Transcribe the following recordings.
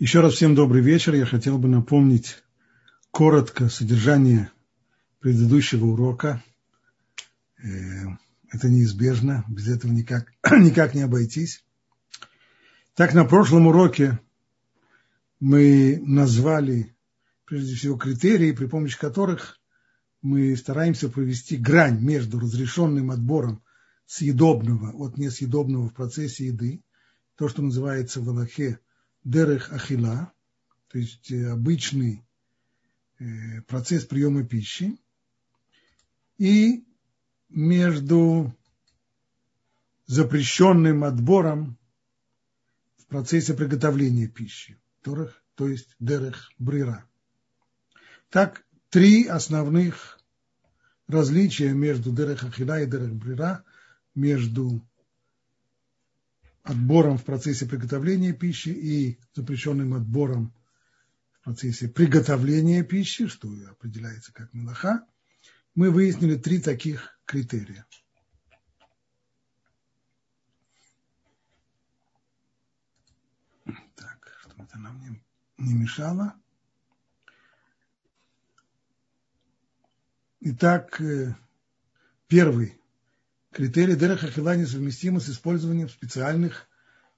Еще раз всем добрый вечер. Я хотел бы напомнить коротко содержание предыдущего урока. Э, это неизбежно, без этого никак, никак не обойтись. Так, на прошлом уроке мы назвали, прежде всего, критерии, при помощи которых мы стараемся провести грань между разрешенным отбором съедобного от несъедобного в процессе еды, то, что называется в Аллахе – дерех ахила, то есть э, обычный э, процесс приема пищи, и между запрещенным отбором в процессе приготовления пищи, то есть дерех брира. Так, три основных различия между дерех ахила и дерех брира, между отбором в процессе приготовления пищи и запрещенным отбором в процессе приготовления пищи, что определяется как мелаха, мы выяснили три таких критерия. Так, чтобы это нам не, не мешало. Итак, э, первый Критерий Дереха Хила несовместимы с использованием специальных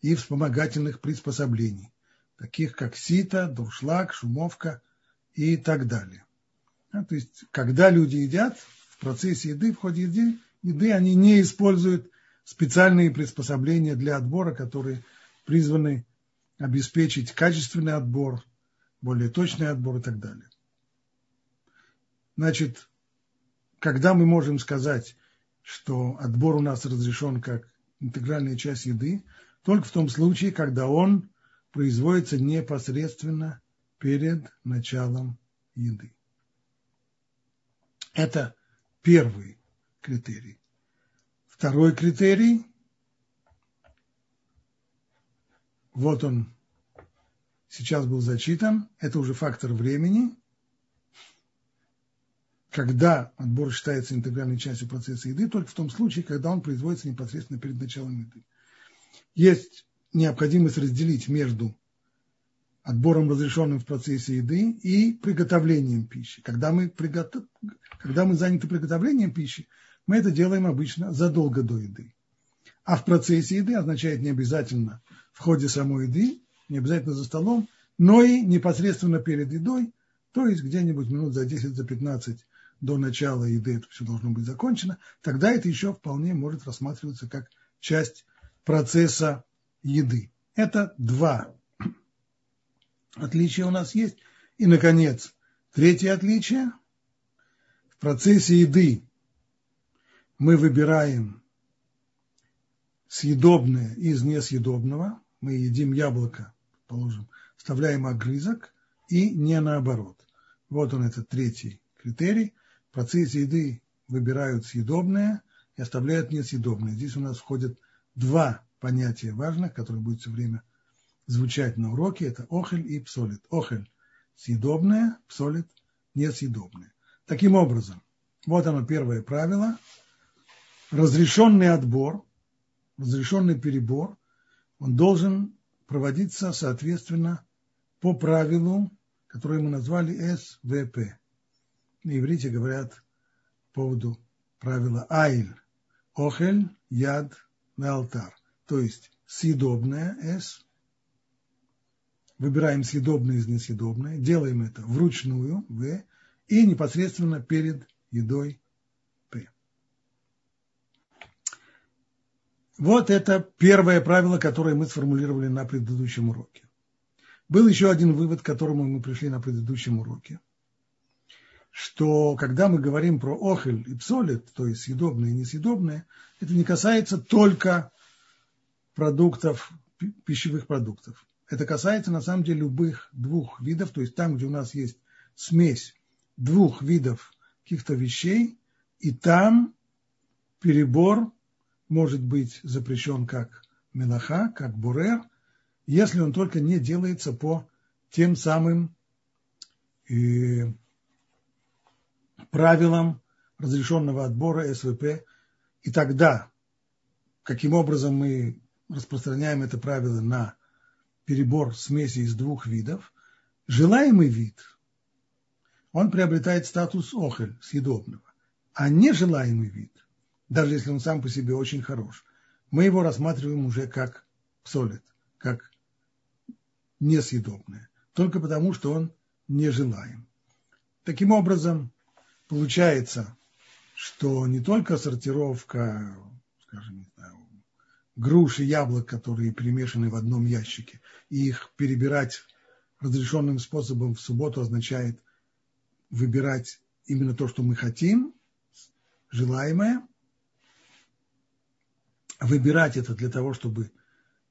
и вспомогательных приспособлений, таких как сито, дуршлаг, шумовка и так далее. А, то есть, когда люди едят, в процессе еды, в ходе еды, еды они не используют специальные приспособления для отбора, которые призваны обеспечить качественный отбор, более точный отбор и так далее. Значит, когда мы можем сказать, что отбор у нас разрешен как интегральная часть еды, только в том случае, когда он производится непосредственно перед началом еды. Это первый критерий. Второй критерий, вот он сейчас был зачитан, это уже фактор времени когда отбор считается интегральной частью процесса еды, только в том случае, когда он производится непосредственно перед началом еды. Есть необходимость разделить между отбором, разрешенным в процессе еды, и приготовлением пищи. Когда мы, приготов... когда мы заняты приготовлением пищи, мы это делаем обычно задолго до еды. А в процессе еды означает не обязательно в ходе самой еды, не обязательно за столом, но и непосредственно перед едой, то есть где-нибудь минут за 10, за 15 до начала еды это все должно быть закончено, тогда это еще вполне может рассматриваться как часть процесса еды. Это два отличия у нас есть. И, наконец, третье отличие. В процессе еды мы выбираем съедобное из несъедобного. Мы едим яблоко, положим, вставляем огрызок и не наоборот. Вот он, этот третий критерий процессе еды выбирают съедобное и оставляют несъедобное. Здесь у нас входят два понятия важных, которые будут все время звучать на уроке. Это охель и псолит. Охель – съедобное, псолит – несъедобное. Таким образом, вот оно первое правило. Разрешенный отбор, разрешенный перебор, он должен проводиться, соответственно, по правилу, которое мы назвали СВП на иврите говорят по поводу правила айль. Охель, яд, на алтар. То есть съедобное с. Выбираем съедобное из несъедобное. Делаем это вручную в. И непосредственно перед едой п. Вот это первое правило, которое мы сформулировали на предыдущем уроке. Был еще один вывод, к которому мы пришли на предыдущем уроке – что когда мы говорим про охель и псолит, то есть съедобное и несъедобное, это не касается только продуктов, пищевых продуктов. Это касается на самом деле любых двух видов, то есть там, где у нас есть смесь двух видов каких-то вещей, и там перебор может быть запрещен как мелаха, как бурер, если он только не делается по тем самым э, правилам разрешенного отбора СВП. И тогда, каким образом мы распространяем это правило на перебор смеси из двух видов, желаемый вид, он приобретает статус охель, съедобного. А нежелаемый вид, даже если он сам по себе очень хорош, мы его рассматриваем уже как псолит, как несъедобное, только потому, что он нежелаем. Таким образом, получается, что не только сортировка, скажем, не знаю, груш и яблок, которые перемешаны в одном ящике, и их перебирать разрешенным способом в субботу означает выбирать именно то, что мы хотим, желаемое, выбирать это для того, чтобы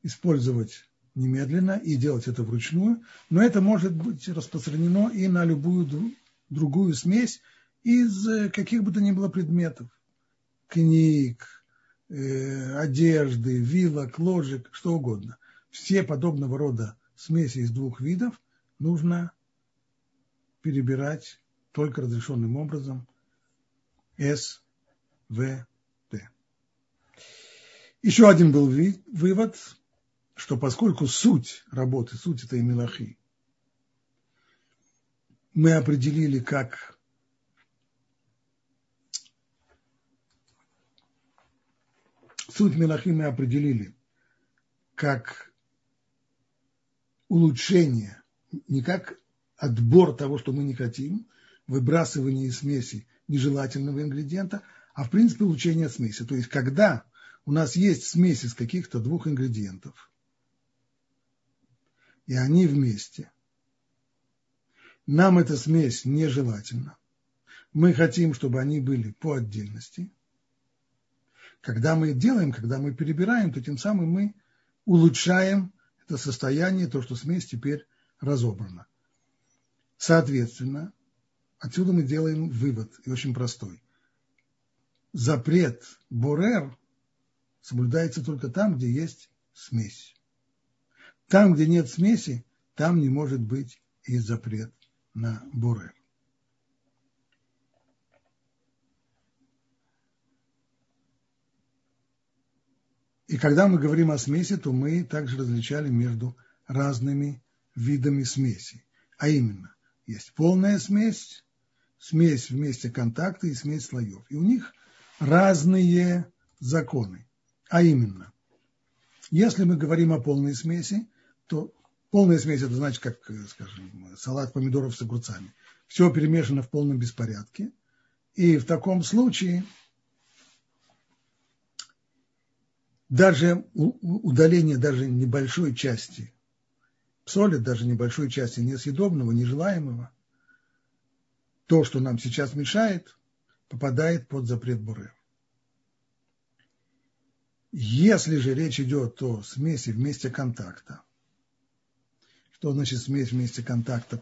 использовать немедленно и делать это вручную, но это может быть распространено и на любую другую смесь из э, каких бы то ни было предметов, книг, э, одежды, вилок, ложек, что угодно. Все подобного рода смеси из двух видов нужно перебирать только разрешенным образом С, В, Т. Еще один был вывод, что поскольку суть работы, суть этой мелахи, мы определили как суть мелахи мы определили как улучшение, не как отбор того, что мы не хотим, выбрасывание из смеси нежелательного ингредиента, а в принципе улучшение смеси. То есть когда у нас есть смесь из каких-то двух ингредиентов, и они вместе. Нам эта смесь нежелательна. Мы хотим, чтобы они были по отдельности. Когда мы делаем, когда мы перебираем, то тем самым мы улучшаем это состояние, то, что смесь теперь разобрана. Соответственно, отсюда мы делаем вывод, и очень простой. Запрет Борер соблюдается только там, где есть смесь. Там, где нет смеси, там не может быть и запрет на бурер. И когда мы говорим о смеси, то мы также различали между разными видами смеси. А именно, есть полная смесь, смесь вместе контакта и смесь слоев. И у них разные законы. А именно, если мы говорим о полной смеси, то полная смесь это значит, как, скажем, салат помидоров с огурцами. Все перемешано в полном беспорядке. И в таком случае даже удаление даже небольшой части соли, даже небольшой части несъедобного, нежелаемого, то, что нам сейчас мешает, попадает под запрет Бурер. Если же речь идет о смеси вместе контакта, что значит смесь вместе контакта?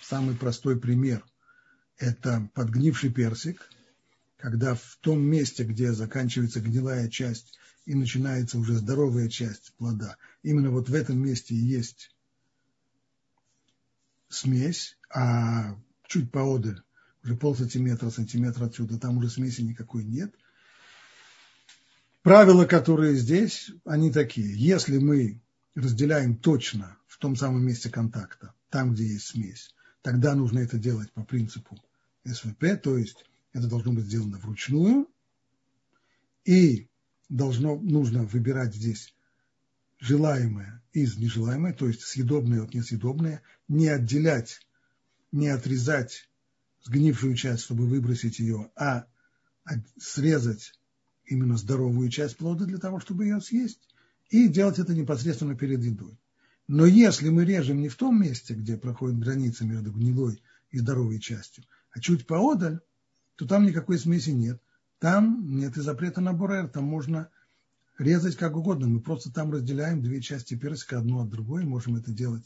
Самый простой пример – это подгнивший персик, когда в том месте, где заканчивается гнилая часть и начинается уже здоровая часть плода, именно вот в этом месте есть смесь, а чуть поодаль, уже пол сантиметра, сантиметра отсюда, там уже смеси никакой нет. Правила, которые здесь, они такие. Если мы разделяем точно в том самом месте контакта, там, где есть смесь, тогда нужно это делать по принципу СВП, то есть это должно быть сделано вручную, и должно, нужно выбирать здесь желаемое из нежелаемое, то есть съедобное от несъедобное, не отделять, не отрезать сгнившую часть, чтобы выбросить ее, а срезать именно здоровую часть плода для того, чтобы ее съесть и делать это непосредственно перед едой. Но если мы режем не в том месте, где проходит граница между гнилой и здоровой частью, а чуть поодаль, то там никакой смеси нет. Там нет и запрета на бурер, там можно резать как угодно. Мы просто там разделяем две части персика одну от другой, можем это делать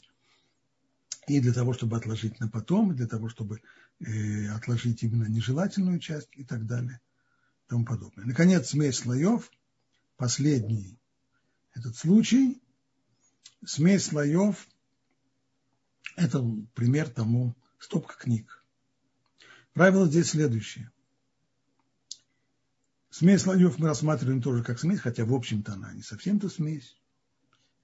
и для того, чтобы отложить на потом, и для того, чтобы э, отложить именно нежелательную часть и так далее и тому подобное. Наконец, смесь слоев, последний этот случай. Смесь слоев – это пример тому стопка книг. Правило здесь следующее. Смесь слоев мы рассматриваем тоже как смесь, хотя в общем-то она не совсем-то смесь.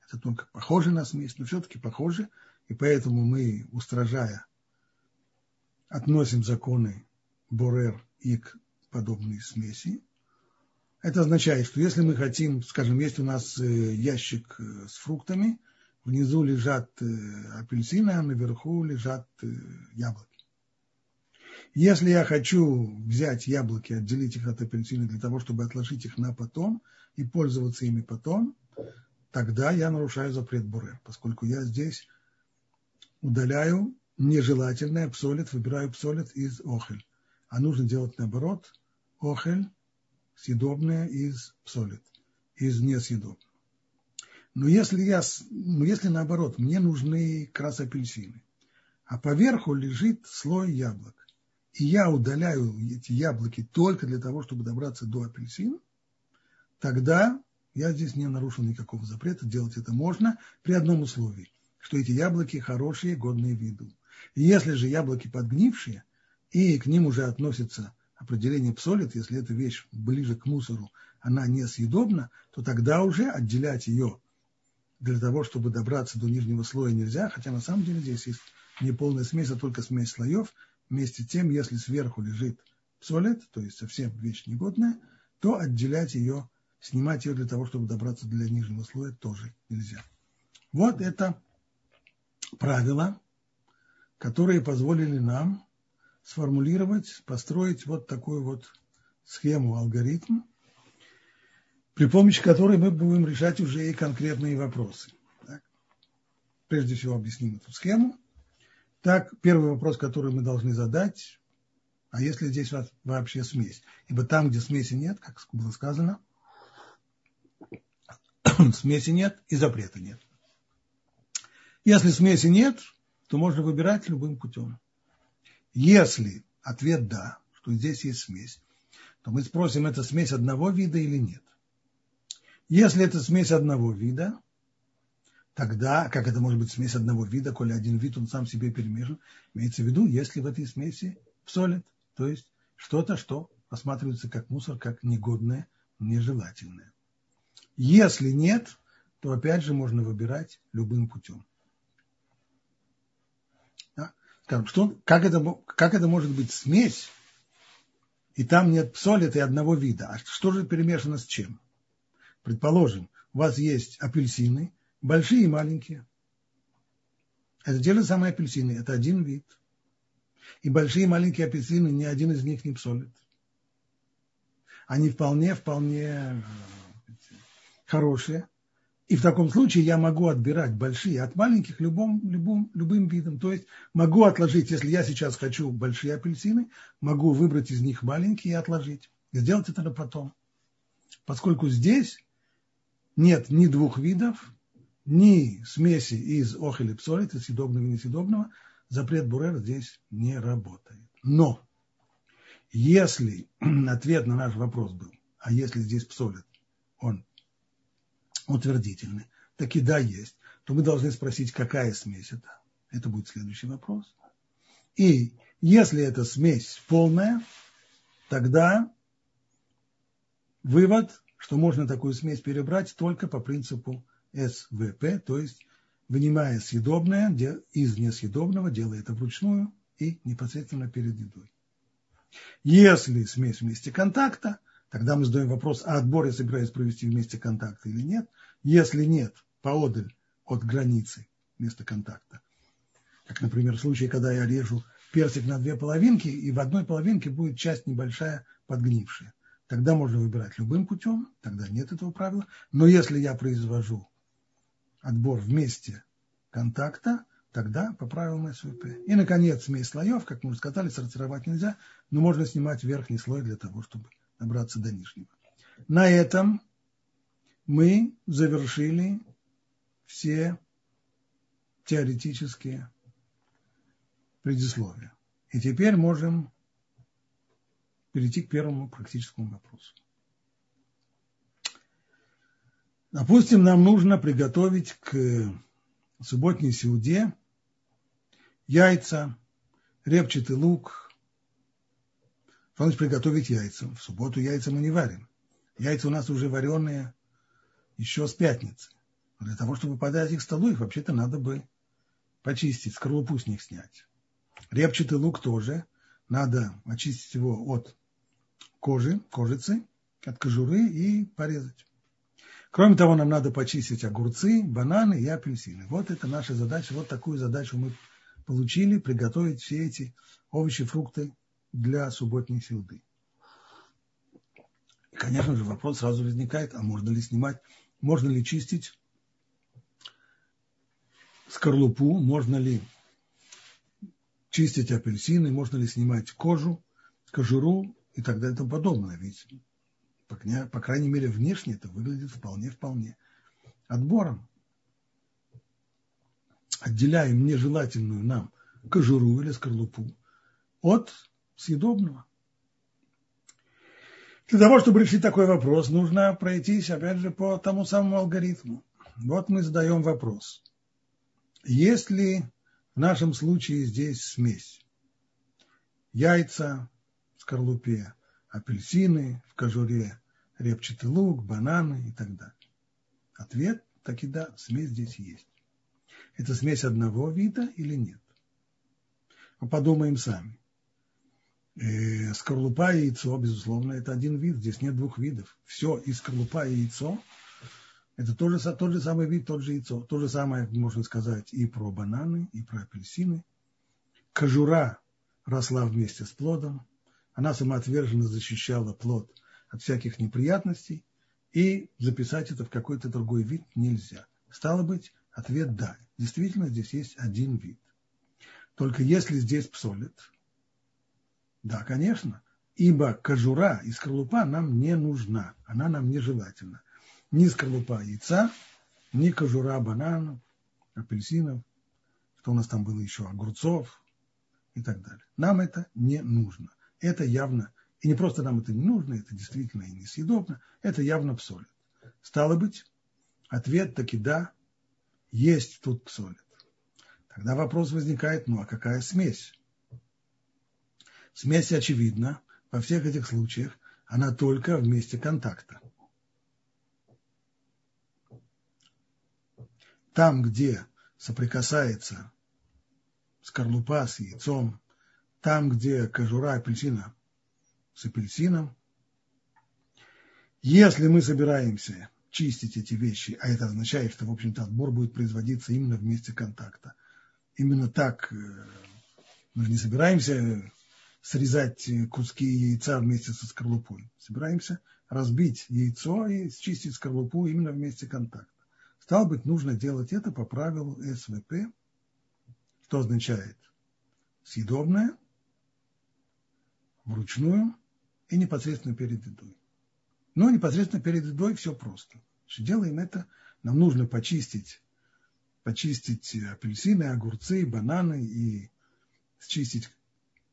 Это только похоже на смесь, но все-таки похоже. И поэтому мы, устражая, относим законы Борер и к подобной смеси. Это означает, что если мы хотим, скажем, есть у нас э, ящик э, с фруктами, внизу лежат э, апельсины, а наверху лежат яблоки. Если я хочу взять яблоки, отделить их от апельсина для того, чтобы отложить их на потом и пользоваться ими потом, тогда я нарушаю запрет Бурер, поскольку я здесь удаляю нежелательное псолит, выбираю псолит из охель. А нужно делать наоборот, охель съедобное из псолит, из несъедобного. Но если, я, но если наоборот, мне нужны как апельсины, а поверху лежит слой яблок, и я удаляю эти яблоки только для того, чтобы добраться до апельсина, тогда я здесь не нарушил никакого запрета, делать это можно при одном условии, что эти яблоки хорошие, годные виду. И если же яблоки подгнившие, и к ним уже относится определение псолит, если эта вещь ближе к мусору, она несъедобна, то тогда уже отделять ее для того, чтобы добраться до нижнего слоя нельзя, хотя на самом деле здесь есть не полная смесь, а только смесь слоев. Вместе тем, если сверху лежит псолит, то есть совсем вещь негодная, то отделять ее снимать ее для того, чтобы добраться до нижнего слоя, тоже нельзя. Вот это правила, которые позволили нам сформулировать, построить вот такую вот схему, алгоритм, при помощи которой мы будем решать уже и конкретные вопросы. Так. Прежде всего объясним эту схему. Так, первый вопрос, который мы должны задать, а если здесь вообще смесь? Ибо там, где смеси нет, как было сказано – смеси нет и запрета нет. Если смеси нет, то можно выбирать любым путем. Если ответ да, что здесь есть смесь, то мы спросим, это смесь одного вида или нет. Если это смесь одного вида, тогда, как это может быть смесь одного вида, коли один вид он сам себе перемешан, имеется в виду, если в этой смеси псолит, то есть что-то, что рассматривается как мусор, как негодное, нежелательное. Если нет, то опять же можно выбирать любым путем. Да? Скажем, что, как, это, как это может быть смесь, и там нет псолит и одного вида. А что же перемешано с чем? Предположим, у вас есть апельсины, большие и маленькие. Это те же самые апельсины, это один вид. И большие и маленькие апельсины, ни один из них не псолит. Они вполне, вполне хорошие. И в таком случае я могу отбирать большие от маленьких любым, любым, любым видом. То есть могу отложить, если я сейчас хочу большие апельсины, могу выбрать из них маленькие и отложить. Сделать это потом. Поскольку здесь нет ни двух видов, ни смеси из охели псолит, из съедобного и несъедобного, запрет Бурер здесь не работает. Но если ответ на наш вопрос был, а если здесь псолит, он утвердительны, так и да, есть, то мы должны спросить, какая смесь это. Это будет следующий вопрос. И если эта смесь полная, тогда вывод, что можно такую смесь перебрать только по принципу СВП, то есть вынимая съедобное из несъедобного, делая это вручную и непосредственно перед едой. Если смесь вместе контакта, Тогда мы задаем вопрос, а отбор я собираюсь провести вместе контакта или нет. Если нет, поодаль от границы места контакта. Как, например, в случае, когда я режу персик на две половинки, и в одной половинке будет часть небольшая подгнившая. Тогда можно выбирать любым путем, тогда нет этого правила. Но если я произвожу отбор вместе контакта, тогда по правилам СВП. И, наконец, смесь слоев, как мы уже сказали, сортировать нельзя, но можно снимать верхний слой для того, чтобы добраться до нижнего. На этом мы завершили все теоретические предисловия. И теперь можем перейти к первому практическому вопросу. Допустим, нам нужно приготовить к субботней сеуде яйца, репчатый лук, значит приготовить яйца? В субботу яйца мы не варим. Яйца у нас уже вареные еще с пятницы. Для того, чтобы подать их к столу, их вообще-то надо бы почистить, скорлупу с них снять. Репчатый лук тоже. Надо очистить его от кожи, кожицы, от кожуры и порезать. Кроме того, нам надо почистить огурцы, бананы и апельсины. Вот это наша задача. Вот такую задачу мы получили, приготовить все эти овощи, фрукты для субботней силды. И, конечно же, вопрос сразу возникает, а можно ли снимать, можно ли чистить скорлупу, можно ли чистить апельсины, можно ли снимать кожу, кожуру и так далее и тому подобное. Ведь, по, крайней мере, внешне это выглядит вполне-вполне отбором. Отделяем нежелательную нам кожуру или скорлупу от съедобного. Для того, чтобы решить такой вопрос, нужно пройтись, опять же, по тому самому алгоритму. Вот мы задаем вопрос. Есть ли в нашем случае здесь смесь? Яйца в скорлупе, апельсины в кожуре, репчатый лук, бананы и так далее. Ответ таки да, смесь здесь есть. Это смесь одного вида или нет? Мы подумаем сами. Э, скорлупа и яйцо, безусловно, это один вид. Здесь нет двух видов. Все и скорлупа, и яйцо – это тот же, тот же самый вид, тот же яйцо. То же самое можно сказать и про бананы, и про апельсины. Кожура росла вместе с плодом. Она самоотверженно защищала плод от всяких неприятностей. И записать это в какой-то другой вид нельзя. Стало быть, ответ – да. Действительно, здесь есть один вид. Только если здесь псолит – да, конечно. Ибо кожура и скорлупа нам не нужна. Она нам нежелательна. Ни скорлупа яйца, ни кожура бананов, апельсинов, что у нас там было еще, огурцов и так далее. Нам это не нужно. Это явно, и не просто нам это не нужно, это действительно и несъедобно, это явно псолит. Стало быть, ответ таки да, есть тут псолит. Тогда вопрос возникает, ну а какая смесь? Смесь, очевидно, во всех этих случаях, она только в месте контакта. Там, где соприкасается скорлупа с яйцом, там, где кожура апельсина с апельсином, если мы собираемся чистить эти вещи, а это означает, что, в общем-то, отбор будет производиться именно в месте контакта. Именно так э, мы же не собираемся срезать куски яйца вместе со скорлупой. Собираемся разбить яйцо и счистить скорлупу именно в месте контакта. Стало быть, нужно делать это по правилу СВП, что означает съедобное, вручную и непосредственно перед едой. Но непосредственно перед едой все просто. Что делаем это, нам нужно почистить, почистить апельсины, огурцы, бананы и счистить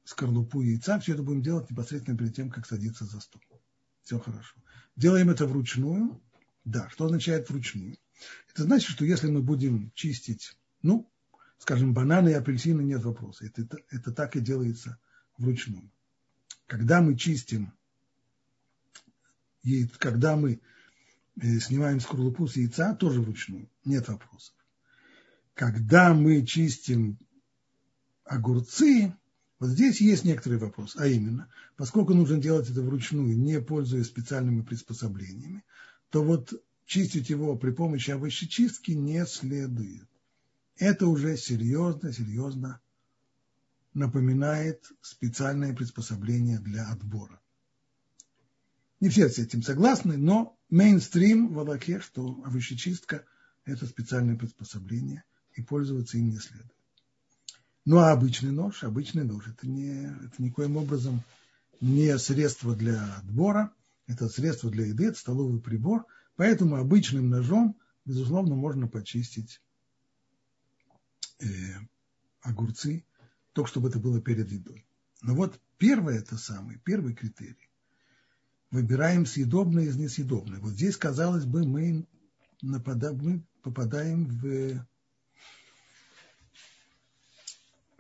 скорлупу яйца, все это будем делать непосредственно перед тем, как садиться за стол. Все хорошо. Делаем это вручную. Да, что означает вручную? Это значит, что если мы будем чистить, ну, скажем, бананы и апельсины, нет вопроса. Это, это, это так и делается вручную. Когда мы чистим, когда мы э, снимаем скорлупу с яйца, тоже вручную, нет вопросов. Когда мы чистим огурцы, вот здесь есть некоторый вопрос, а именно, поскольку нужно делать это вручную, не пользуясь специальными приспособлениями, то вот чистить его при помощи овощечистки не следует. Это уже серьезно, серьезно напоминает специальное приспособление для отбора. Не все с этим согласны, но мейнстрим в Аллахе, что овощечистка – это специальное приспособление, и пользоваться им не следует. Ну а обычный нож, обычный нож, это, не, это никоим образом не средство для отбора, это средство для еды, это столовый прибор, поэтому обычным ножом, безусловно, можно почистить э, огурцы, только чтобы это было перед едой. Но вот первое это самый, первый критерий. Выбираем съедобное из несъедобного. Вот здесь, казалось бы, мы, нападаем, мы попадаем в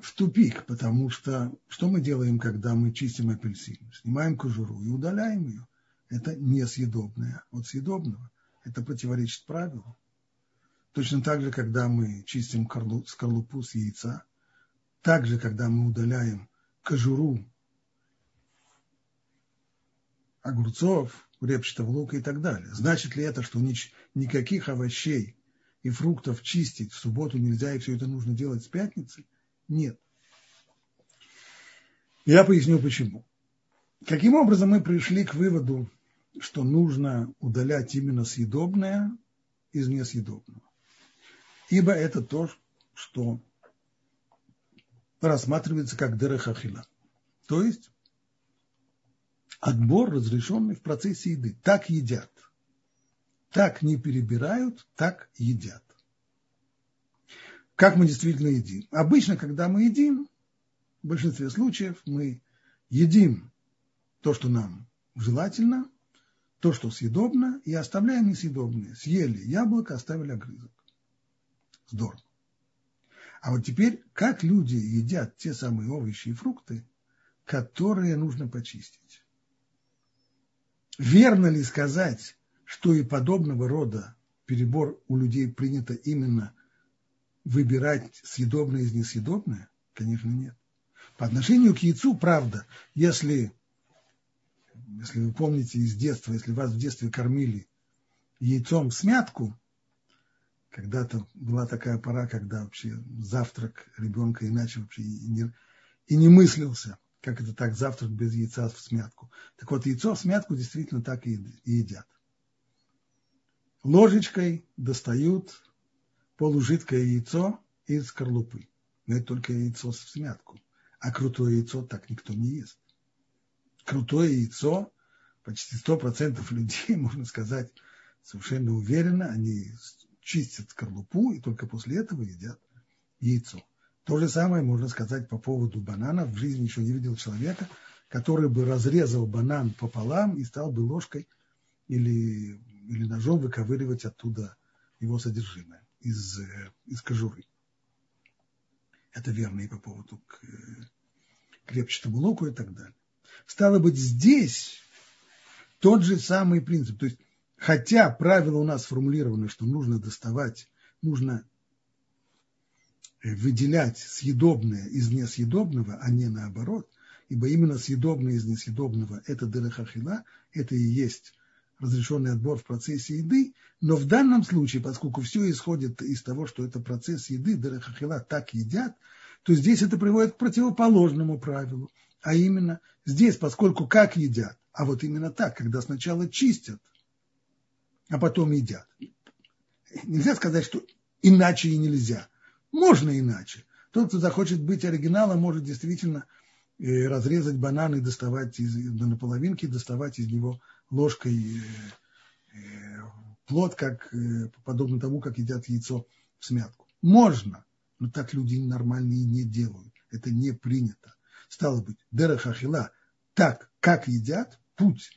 в тупик, потому что что мы делаем, когда мы чистим апельсин? Снимаем кожуру и удаляем ее. Это несъедобное от съедобного. Это противоречит правилу. Точно так же, когда мы чистим скорлупу с яйца, также, когда мы удаляем кожуру огурцов, репчатого лука и так далее. Значит ли это, что никаких овощей и фруктов чистить в субботу нельзя, и все это нужно делать с пятницы? Нет. Я поясню почему. Каким образом мы пришли к выводу, что нужно удалять именно съедобное из несъедобного? Ибо это то, что рассматривается как дерехахила. То есть отбор, разрешенный в процессе еды. Так едят. Так не перебирают, так едят. Как мы действительно едим? Обычно, когда мы едим, в большинстве случаев мы едим то, что нам желательно, то, что съедобно, и оставляем несъедобное. Съели яблоко, оставили огрызок. Здорово. А вот теперь, как люди едят те самые овощи и фрукты, которые нужно почистить? Верно ли сказать, что и подобного рода перебор у людей принято именно выбирать съедобное из несъедобное? Конечно, нет. По отношению к яйцу, правда, если, если вы помните из детства, если вас в детстве кормили яйцом в смятку, когда-то была такая пора, когда вообще завтрак ребенка иначе вообще и не, и не мыслился – как это так, завтрак без яйца в смятку. Так вот, яйцо в смятку действительно так и едят. Ложечкой достают полужидкое яйцо из скорлупы. Но это только яйцо в смятку. А крутое яйцо так никто не ест. Крутое яйцо, почти сто процентов людей, можно сказать, совершенно уверенно, они чистят скорлупу и только после этого едят яйцо. То же самое можно сказать по поводу бананов. В жизни еще не видел человека, который бы разрезал банан пополам и стал бы ложкой или, или ножом выковыривать оттуда его содержимое из, из кожуры. Это верно и по поводу к, к репчатому луку и так далее. Стало быть, здесь тот же самый принцип. То есть, хотя правило у нас сформулировано, что нужно доставать, нужно выделять съедобное из несъедобного, а не наоборот, ибо именно съедобное из несъедобного – это дерехахила, это и есть разрешенный отбор в процессе еды, но в данном случае, поскольку все исходит из того, что это процесс еды, дерехахила так едят, то здесь это приводит к противоположному правилу, а именно здесь, поскольку как едят, а вот именно так, когда сначала чистят, а потом едят. Нельзя сказать, что иначе и нельзя – можно иначе. Тот, кто захочет быть оригиналом, может действительно э, разрезать банан и доставать из, на половинки, доставать из него ложкой э, э, плод, как, подобно тому, как едят яйцо в смятку. Можно, но так люди нормальные не делают. Это не принято. Стало быть, дерахахила, так, как едят, путь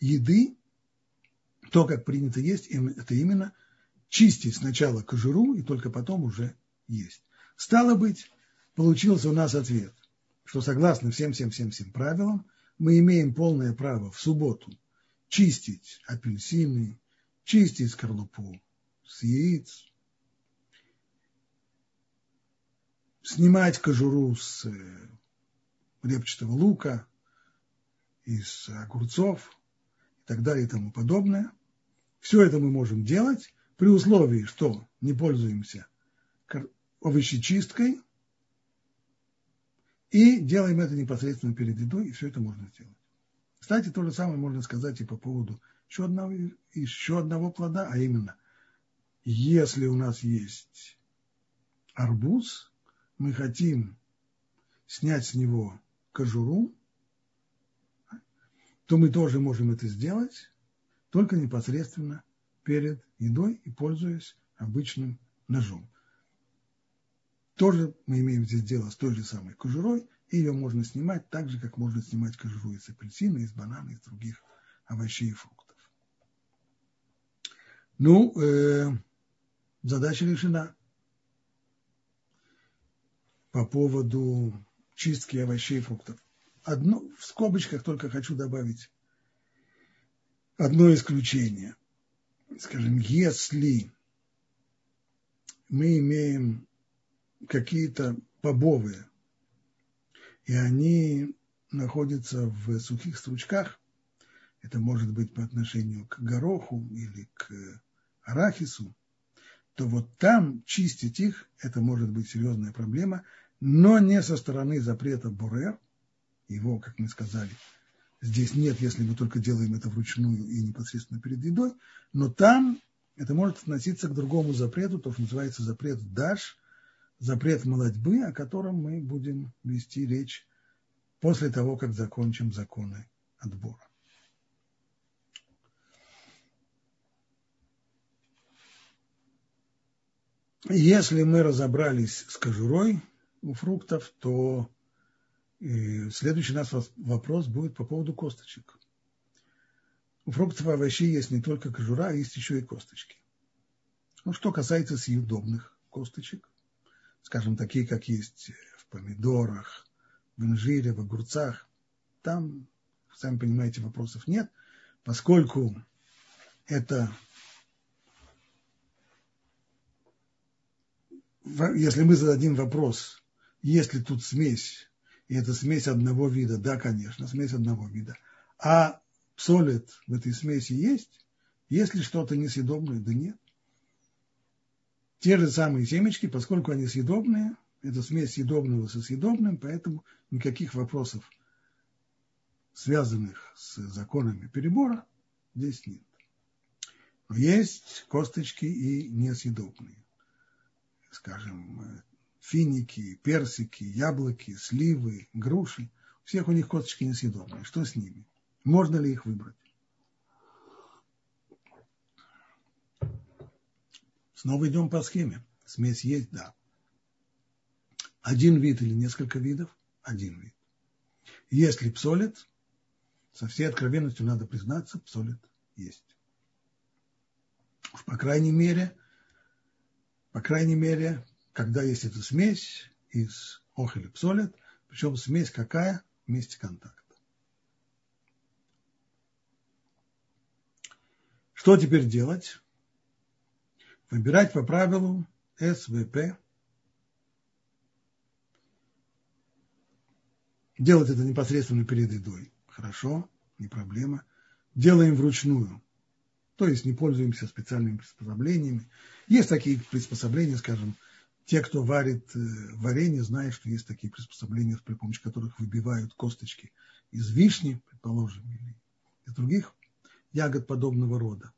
еды, то, как принято есть, это именно чистить сначала кожуру и только потом уже есть. Стало быть, получился у нас ответ, что согласно всем-всем-всем-всем правилам, мы имеем полное право в субботу чистить апельсины, чистить скорлупу с яиц, снимать кожуру с э, репчатого лука, из огурцов и так далее и тому подобное. Все это мы можем делать при условии, что не пользуемся овощечисткой и делаем это непосредственно перед едой, и все это можно сделать. Кстати, то же самое можно сказать и по поводу еще одного, еще одного плода, а именно, если у нас есть арбуз, мы хотим снять с него кожуру, то мы тоже можем это сделать, только непосредственно перед едой и пользуясь обычным ножом. Тоже мы имеем здесь дело с той же самой кожурой, и ее можно снимать так же, как можно снимать кожуру из апельсина, из банана, из других овощей и фруктов. Ну, э, задача решена. По поводу чистки овощей и фруктов. Одно, в скобочках только хочу добавить одно исключение. Скажем, если мы имеем какие-то бобовые, и они находятся в сухих стручках, это может быть по отношению к гороху или к арахису, то вот там чистить их, это может быть серьезная проблема, но не со стороны запрета Бурер, его, как мы сказали, здесь нет, если мы только делаем это вручную и непосредственно перед едой, но там это может относиться к другому запрету, то, что называется запрет Даш, запрет молодьбы, о котором мы будем вести речь после того, как закончим законы отбора. Если мы разобрались с кожурой у фруктов, то следующий наш вопрос будет по поводу косточек. У фруктов и овощей есть не только кожура, а есть еще и косточки. Ну, что касается съедобных косточек, скажем, такие, как есть в помидорах, в инжире, в огурцах, там, сами понимаете, вопросов нет, поскольку это если мы зададим вопрос, есть ли тут смесь, и это смесь одного вида, да, конечно, смесь одного вида, а солид в этой смеси есть, есть ли что-то несъедобное, да нет. Те же самые семечки, поскольку они съедобные, это смесь съедобного со съедобным, поэтому никаких вопросов, связанных с законами перебора, здесь нет. Но есть косточки и несъедобные скажем, финики, персики, яблоки, сливы, груши. У всех у них косточки несъедобные. Что с ними? Можно ли их выбрать? Снова идем по схеме. Смесь есть, да. Один вид или несколько видов? Один вид. Если псолит, со всей откровенностью надо признаться, псолит есть. По крайней мере, по крайней мере, когда есть эта смесь из ох или псолит, причем смесь какая? В месте контакта. Что теперь делать? Выбирать по правилу СВП. Делать это непосредственно перед едой. Хорошо, не проблема. Делаем вручную. То есть не пользуемся специальными приспособлениями есть такие приспособления, скажем, те, кто варит э, варенье, знают, что есть такие приспособления, при помощи которых выбивают косточки из вишни, предположим, или из других ягод подобного рода.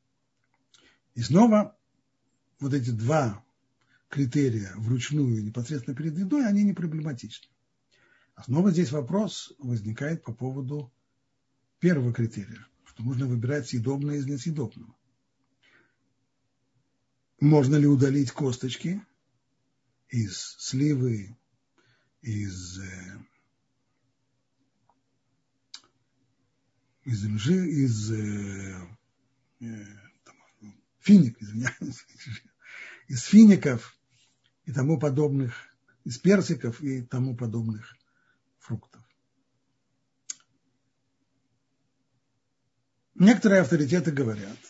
И снова вот эти два критерия вручную непосредственно перед едой, они не проблематичны. А снова здесь вопрос возникает по поводу первого критерия, что нужно выбирать съедобное из несъедобного. Можно ли удалить косточки из сливы, из, э, из инжи, из э, э, финик, извиняюсь, из фиников и тому подобных, из персиков и тому подобных фруктов. Некоторые авторитеты говорят –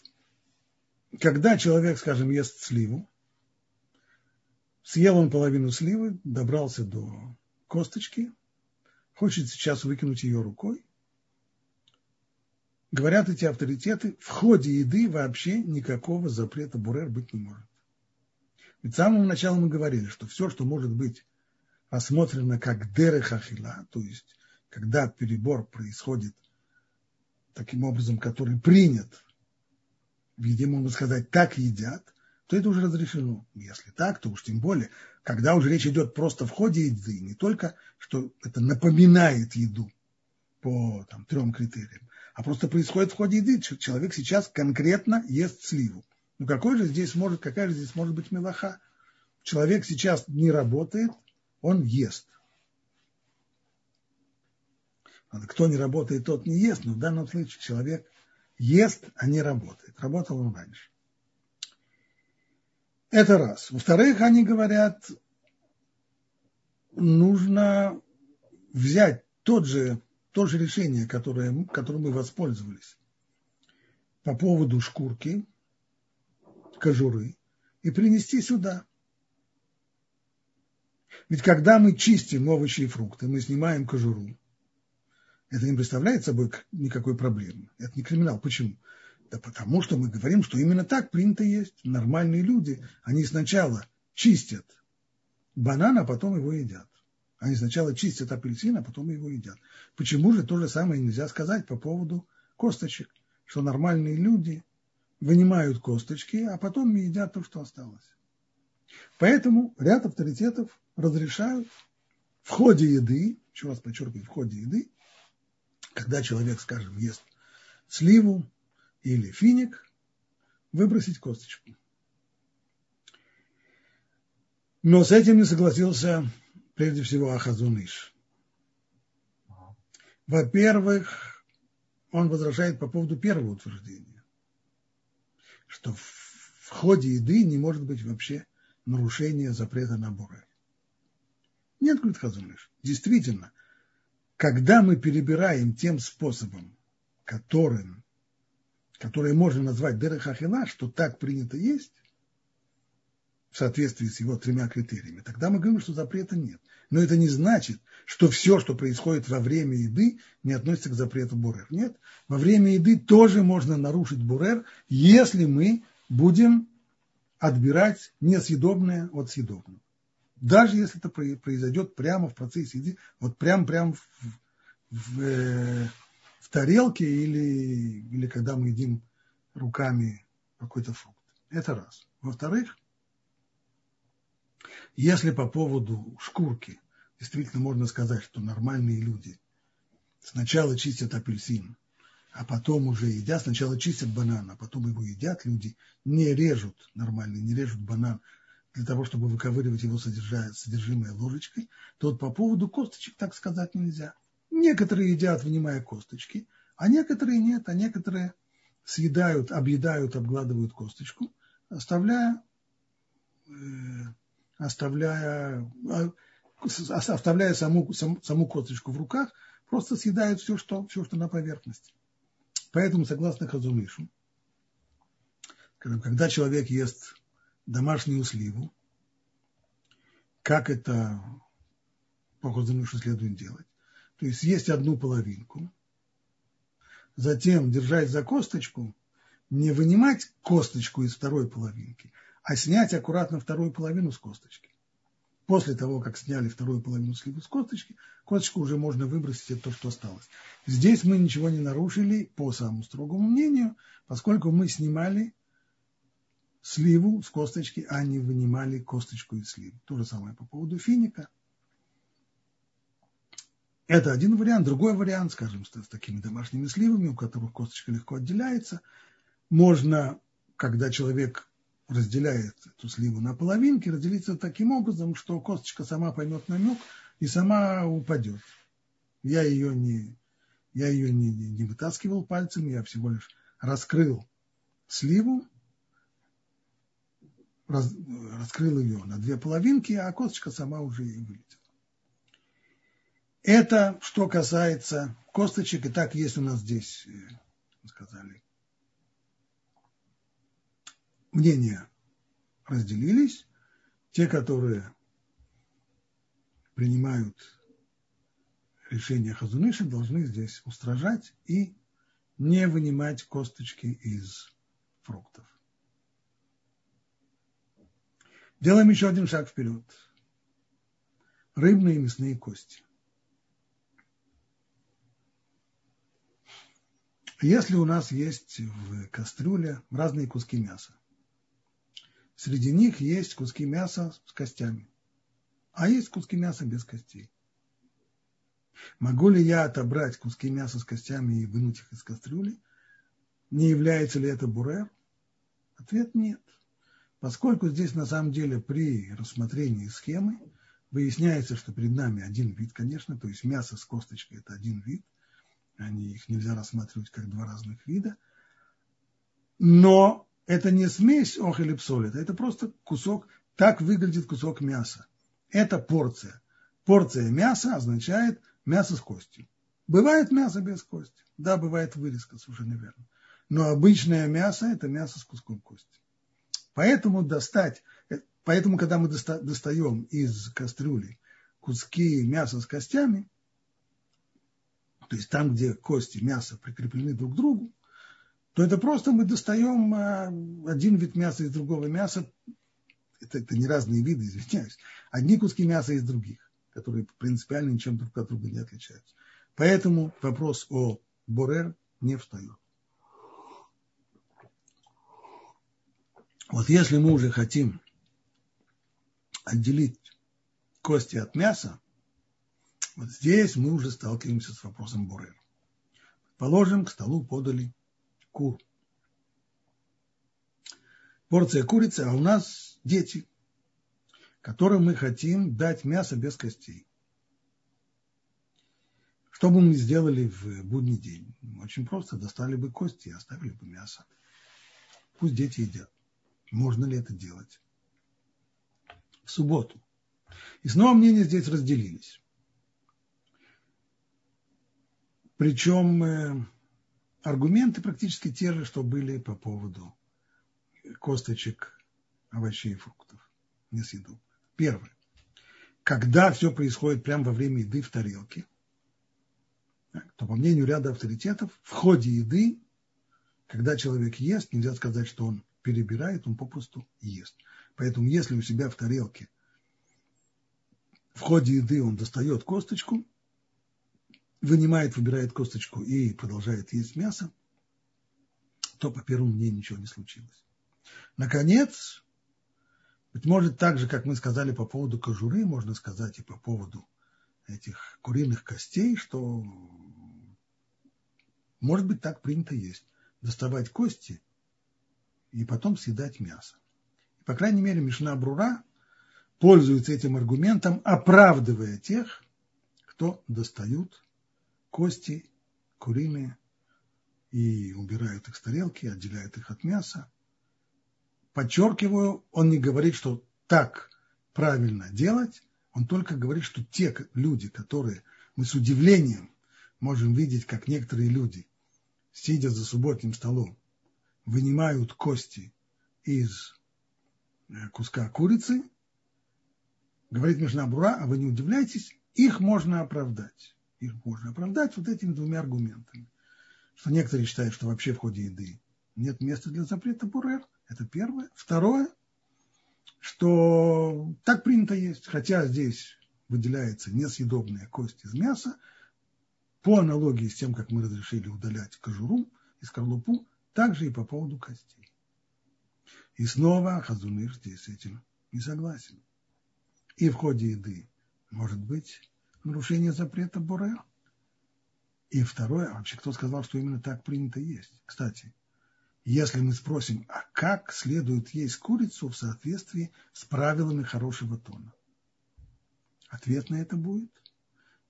когда человек, скажем, ест сливу, съел он половину сливы, добрался до косточки, хочет сейчас выкинуть ее рукой, говорят эти авторитеты, в ходе еды вообще никакого запрета бурер быть не может. Ведь с самого начала мы говорили, что все, что может быть рассмотрено как дерехахила, то есть когда перебор происходит таким образом, который принят где, можно сказать, так едят, то это уже разрешено. Если так, то уж тем более, когда уже речь идет просто в ходе еды, не только, что это напоминает еду по там, трем критериям, а просто происходит в ходе еды. Человек сейчас конкретно ест сливу. Ну какой же здесь может, какая же здесь может быть мелоха? Человек сейчас не работает, он ест. Кто не работает, тот не ест, но в данном случае человек – ест, а не работает. Работал он раньше. Это раз. Во-вторых, они говорят, нужно взять тот же, то же решение, которое, которым мы воспользовались по поводу шкурки, кожуры, и принести сюда. Ведь когда мы чистим овощи и фрукты, мы снимаем кожуру, это не представляет собой никакой проблемы. Это не криминал. Почему? Да потому что мы говорим, что именно так принято есть. Нормальные люди, они сначала чистят банан, а потом его едят. Они сначала чистят апельсин, а потом его едят. Почему же то же самое нельзя сказать по поводу косточек? Что нормальные люди вынимают косточки, а потом едят то, что осталось. Поэтому ряд авторитетов разрешают в ходе еды, еще раз подчеркиваю, в ходе еды, когда человек, скажем, ест сливу или финик, выбросить косточку. Но с этим не согласился прежде всего Ахазуныш. Во-первых, он возражает по поводу первого утверждения, что в ходе еды не может быть вообще нарушения запрета на бурель. Нет, говорит Хазуныш, действительно, когда мы перебираем тем способом, которым, который можно назвать дерехахила, что так принято есть, в соответствии с его тремя критериями, тогда мы говорим, что запрета нет. Но это не значит, что все, что происходит во время еды, не относится к запрету бурер. Нет, во время еды тоже можно нарушить бурер, если мы будем отбирать несъедобное от съедобного. Даже если это произойдет прямо в процессе еды, вот прям-прям в, в, э, тарелке или, или когда мы едим руками какой-то фрукт. Это раз. Во-вторых, если по поводу шкурки действительно можно сказать, что нормальные люди сначала чистят апельсин, а потом уже едят, сначала чистят банан, а потом его едят, люди не режут нормально, не режут банан для того, чтобы выковыривать его содержимое ложечкой, то вот по поводу косточек так сказать нельзя. Некоторые едят, вынимая косточки, а некоторые нет, а некоторые съедают, объедают, обгладывают косточку, оставляя э, оставляя, а, оставляя саму, саму, саму косточку в руках, просто съедают все, что, все, что на поверхности. Поэтому, согласно Хазумишу, когда человек ест домашнюю сливу, как это по Хазумишу следует делать? То есть есть одну половинку, затем держать за косточку, не вынимать косточку из второй половинки, а снять аккуратно вторую половину с косточки. После того, как сняли вторую половину сливы с косточки, косточку уже можно выбросить, это то, что осталось. Здесь мы ничего не нарушили, по самому строгому мнению, поскольку мы снимали сливу с косточки, а не вынимали косточку из сливы. То же самое по поводу финика. Это один вариант. Другой вариант, скажем, с, такими домашними сливами, у которых косточка легко отделяется, можно, когда человек разделяет эту сливу на половинки, разделится таким образом, что косточка сама поймет намек и сама упадет. Я ее не, я ее не, не вытаскивал пальцем, я всего лишь раскрыл сливу, раз, раскрыл ее на две половинки, а косточка сама уже и вылетела. Это что касается косточек, и так есть у нас здесь, э, сказали, мнения разделились. Те, которые принимают решение Хазуныша, должны здесь устражать и не вынимать косточки из фруктов. Делаем еще один шаг вперед. Рыбные и мясные кости. Если у нас есть в кастрюле разные куски мяса, Среди них есть куски мяса с костями, а есть куски мяса без костей. Могу ли я отобрать куски мяса с костями и вынуть их из кастрюли? Не является ли это бурер? Ответ нет. Поскольку здесь на самом деле при рассмотрении схемы выясняется, что перед нами один вид, конечно, то есть мясо с косточкой – это один вид, они, их нельзя рассматривать как два разных вида, но это не смесь ох или псолит, это просто кусок, так выглядит кусок мяса. Это порция. Порция мяса означает мясо с костью. Бывает мясо без кости. Да, бывает вырезка, совершенно верно. Но обычное мясо – это мясо с куском кости. Поэтому достать, э, поэтому, когда мы достаем из кастрюли куски мяса с костями, то есть там, где кости мяса прикреплены друг к другу, то это просто мы достаем а, один вид мяса из другого мяса, это, это не разные виды, извиняюсь, одни куски мяса из других, которые принципиально ничем друг от друга не отличаются. Поэтому вопрос о борер не встает. Вот если мы уже хотим отделить кости от мяса, вот здесь мы уже сталкиваемся с вопросом бурера. Положим, к столу подали кур. Порция курицы, а у нас дети, которым мы хотим дать мясо без костей. Что бы мы сделали в будний день? Очень просто, достали бы кости и оставили бы мясо. Пусть дети едят. Можно ли это делать? В субботу. И снова мнения здесь разделились. Причем э, аргументы практически те же, что были по поводу косточек овощей и фруктов, несъедобных. Первое. Когда все происходит прямо во время еды в тарелке, то, по мнению ряда авторитетов, в ходе еды, когда человек ест, нельзя сказать, что он перебирает, он попросту ест. Поэтому, если у себя в тарелке в ходе еды он достает косточку, вынимает, выбирает косточку и продолжает есть мясо, то, по первому мнению, ничего не случилось. Наконец, быть может, так же, как мы сказали по поводу кожуры, можно сказать и по поводу этих куриных костей, что, может быть, так принято есть. Доставать кости и потом съедать мясо. И, по крайней мере, Мишна Брура пользуется этим аргументом, оправдывая тех, кто достают кости куриные и убирают их с тарелки, отделяют их от мяса. Подчеркиваю, он не говорит, что так правильно делать, он только говорит, что те люди, которые мы с удивлением можем видеть, как некоторые люди, сидя за субботним столом, вынимают кости из э, куска курицы, говорит Мишна Бура, а вы не удивляйтесь, их можно оправдать. Их можно оправдать вот этими двумя аргументами. Что некоторые считают, что вообще в ходе еды нет места для запрета бурер. Это первое. Второе, что так принято есть, хотя здесь выделяется несъедобная кость из мяса, по аналогии с тем, как мы разрешили удалять кожуру и скорлупу, также и по поводу костей. И снова Хазуныш здесь с этим не согласен. И в ходе еды может быть нарушение запрета Борер. И второе, а вообще кто сказал, что именно так принято есть? Кстати, если мы спросим, а как следует есть курицу в соответствии с правилами хорошего тона? Ответ на это будет,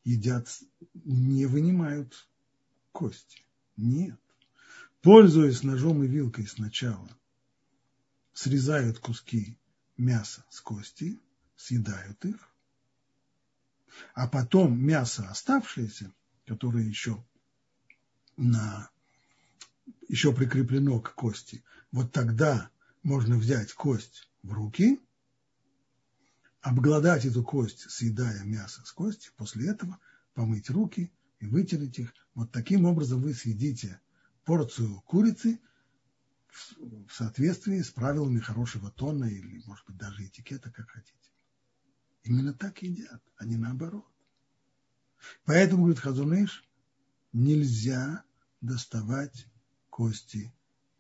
едят, не вынимают кости. Нет пользуясь ножом и вилкой сначала, срезают куски мяса с кости, съедают их, а потом мясо оставшееся, которое еще, на, еще прикреплено к кости, вот тогда можно взять кость в руки, обглодать эту кость, съедая мясо с кости, после этого помыть руки и вытереть их. Вот таким образом вы съедите порцию курицы в соответствии с правилами хорошего тона или, может быть, даже этикета, как хотите. Именно так едят, а не наоборот. Поэтому, говорит Хазуныш, нельзя доставать кости,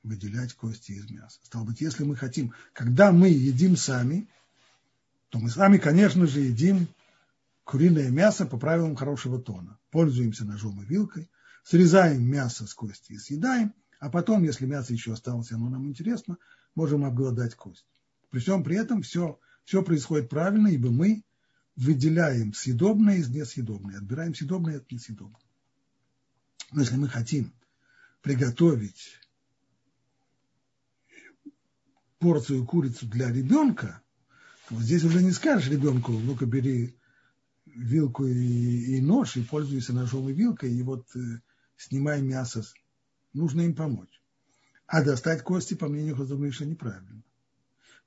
выделять кости из мяса. Стало быть, если мы хотим, когда мы едим сами, то мы сами, конечно же, едим куриное мясо по правилам хорошего тона. Пользуемся ножом и вилкой – срезаем мясо с кости и съедаем, а потом, если мясо еще осталось, оно нам интересно, можем обглодать кость. При всем при этом все, все происходит правильно, ибо мы выделяем съедобное из несъедобное, отбираем съедобное от несъедобного. Но если мы хотим приготовить порцию курицы для ребенка, то здесь уже не скажешь ребенку, ну-ка бери вилку и, и нож, и пользуйся ножом и вилкой, и вот э, снимай мясо, нужно им помочь. А достать кости, по мнению Хазумиша, неправильно.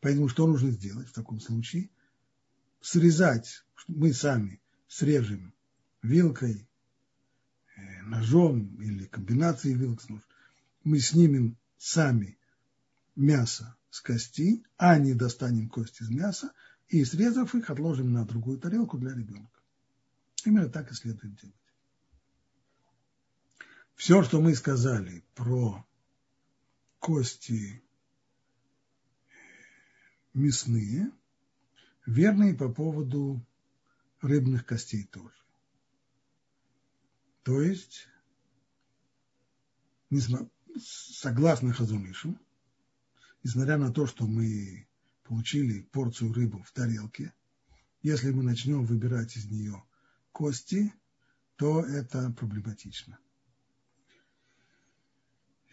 Поэтому что нужно сделать в таком случае? Срезать, мы сами срежем вилкой, э, ножом или комбинацией вилок. Мы снимем сами мясо с кости, а не достанем кость из мяса, и срезав их, отложим на другую тарелку для ребенка. Именно так и следует делать. Все, что мы сказали про кости мясные, верно и по поводу рыбных костей тоже. То есть, согласно Хазунишу, несмотря на то, что мы получили порцию рыбы в тарелке, если мы начнем выбирать из нее кости, то это проблематично.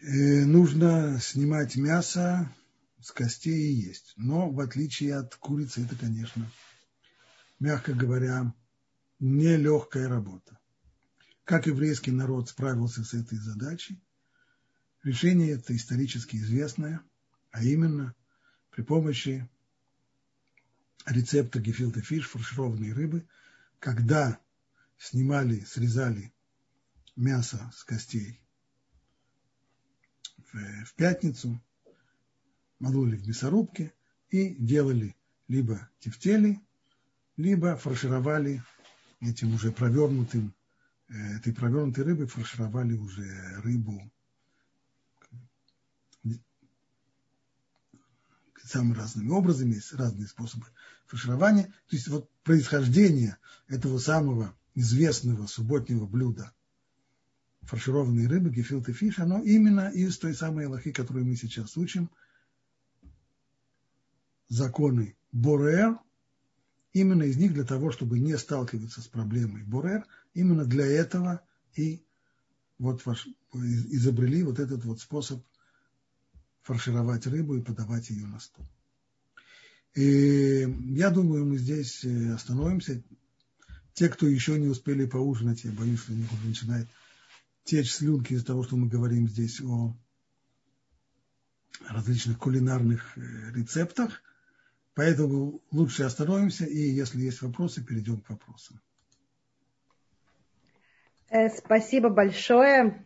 И нужно снимать мясо с костей и есть. Но в отличие от курицы, это, конечно, мягко говоря, нелегкая работа. Как еврейский народ справился с этой задачей? Решение это исторически известное, а именно при помощи рецепта гефилта фиш, фаршированной рыбы, когда снимали, срезали мясо с костей в, в пятницу, мололи в мясорубке и делали либо тефтели, либо фаршировали этим уже провернутым, э, этой провернутой рыбой фаршировали уже рыбу самыми разными образами, есть разные способы фарширования. То есть вот происхождение этого самого известного субботнего блюда фаршированной рыбы, гефилты фиш, оно именно из той самой лохи, которую мы сейчас учим, законы Борер, именно из них для того, чтобы не сталкиваться с проблемой Борер, именно для этого и вот ваш, изобрели вот этот вот способ фаршировать рыбу и подавать ее на стол. И я думаю, мы здесь э, остановимся. Те, кто еще не успели поужинать, я боюсь, что они уже начинают течь слюнки из-за того, что мы говорим здесь о различных кулинарных э, рецептах. Поэтому лучше остановимся, и если есть вопросы, перейдем к вопросам. Э, спасибо большое.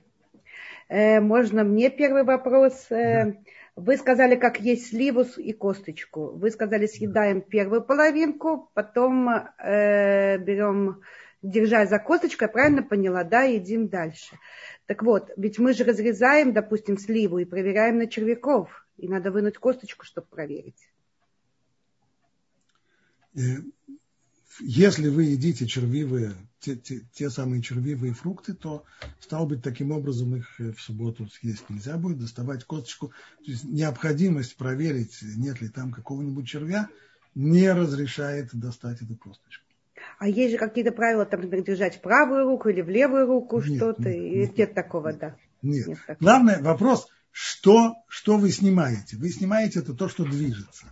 Э, можно мне первый вопрос? Э, да. Вы сказали, как есть сливу и косточку. Вы сказали, съедаем первую половинку, потом э, берем, держа за косточку, я правильно поняла, да, едим дальше. Так вот, ведь мы же разрезаем, допустим, сливу и проверяем на червяков. И надо вынуть косточку, чтобы проверить. Если вы едите червивые те, те, те самые червивые фрукты, то, стало быть, таким образом их в субботу съесть нельзя будет, доставать косточку. То есть необходимость проверить, нет ли там какого-нибудь червя, не разрешает достать эту косточку. А есть же какие-то правила, там, например, держать в правую руку или в левую руку что-то? Нет, нет, нет такого, нет, да? Нет. нет такого. Главное, вопрос, что, что вы снимаете? Вы снимаете это то, что движется.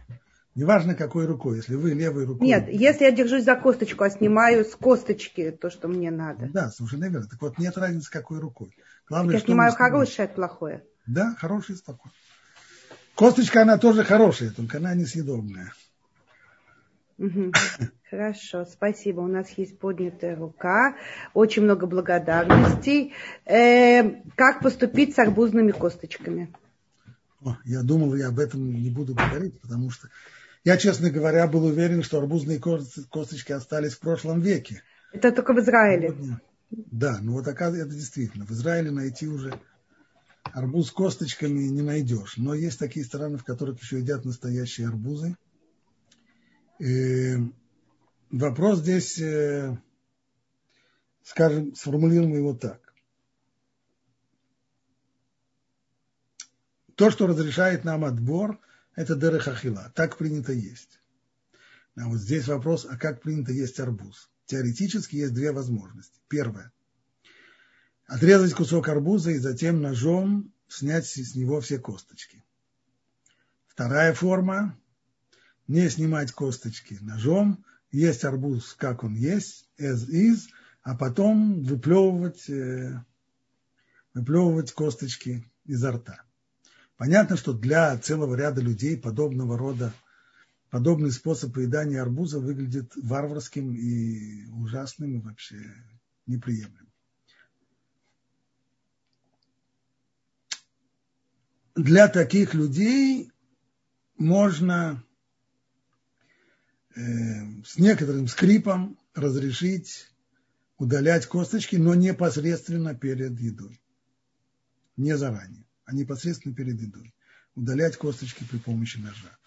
Неважно, какой рукой, если вы левой рукой. Нет, если я держусь за косточку, а снимаю с косточки то, что мне надо. Да, совершенно верно. Так вот, нет разницы, какой рукой. Главное, я что снимаю хорошее, а плохое. Да, хорошее, спокойно. Косточка, она тоже хорошая, только она несъедобная. Хорошо, спасибо. У нас есть поднятая рука. Очень много благодарностей. Э, как поступить с арбузными косточками? О, я думал, я об этом не буду говорить, потому что я, честно говоря, был уверен, что арбузные косточки остались в прошлом веке. Это только в Израиле. Да, ну вот оказывается, это действительно. В Израиле найти уже арбуз с косточками не найдешь. Но есть такие страны, в которых еще едят настоящие арбузы. И вопрос здесь, э, скажем, сформулируем его так. То, что разрешает нам отбор – это дерехахила. Так принято есть. А вот здесь вопрос, а как принято есть арбуз? Теоретически есть две возможности. Первое. Отрезать кусок арбуза и затем ножом снять с него все косточки. Вторая форма. Не снимать косточки ножом, есть арбуз, как он есть, as is, а потом выплевывать, э, выплевывать косточки изо рта. Понятно, что для целого ряда людей подобного рода подобный способ поедания арбуза выглядит варварским и ужасным, и вообще неприемлемым. Для таких людей можно э, с некоторым скрипом разрешить удалять косточки, но непосредственно перед едой. Не заранее, а непосредственно перед едой. Удалять косточки при помощи ножа.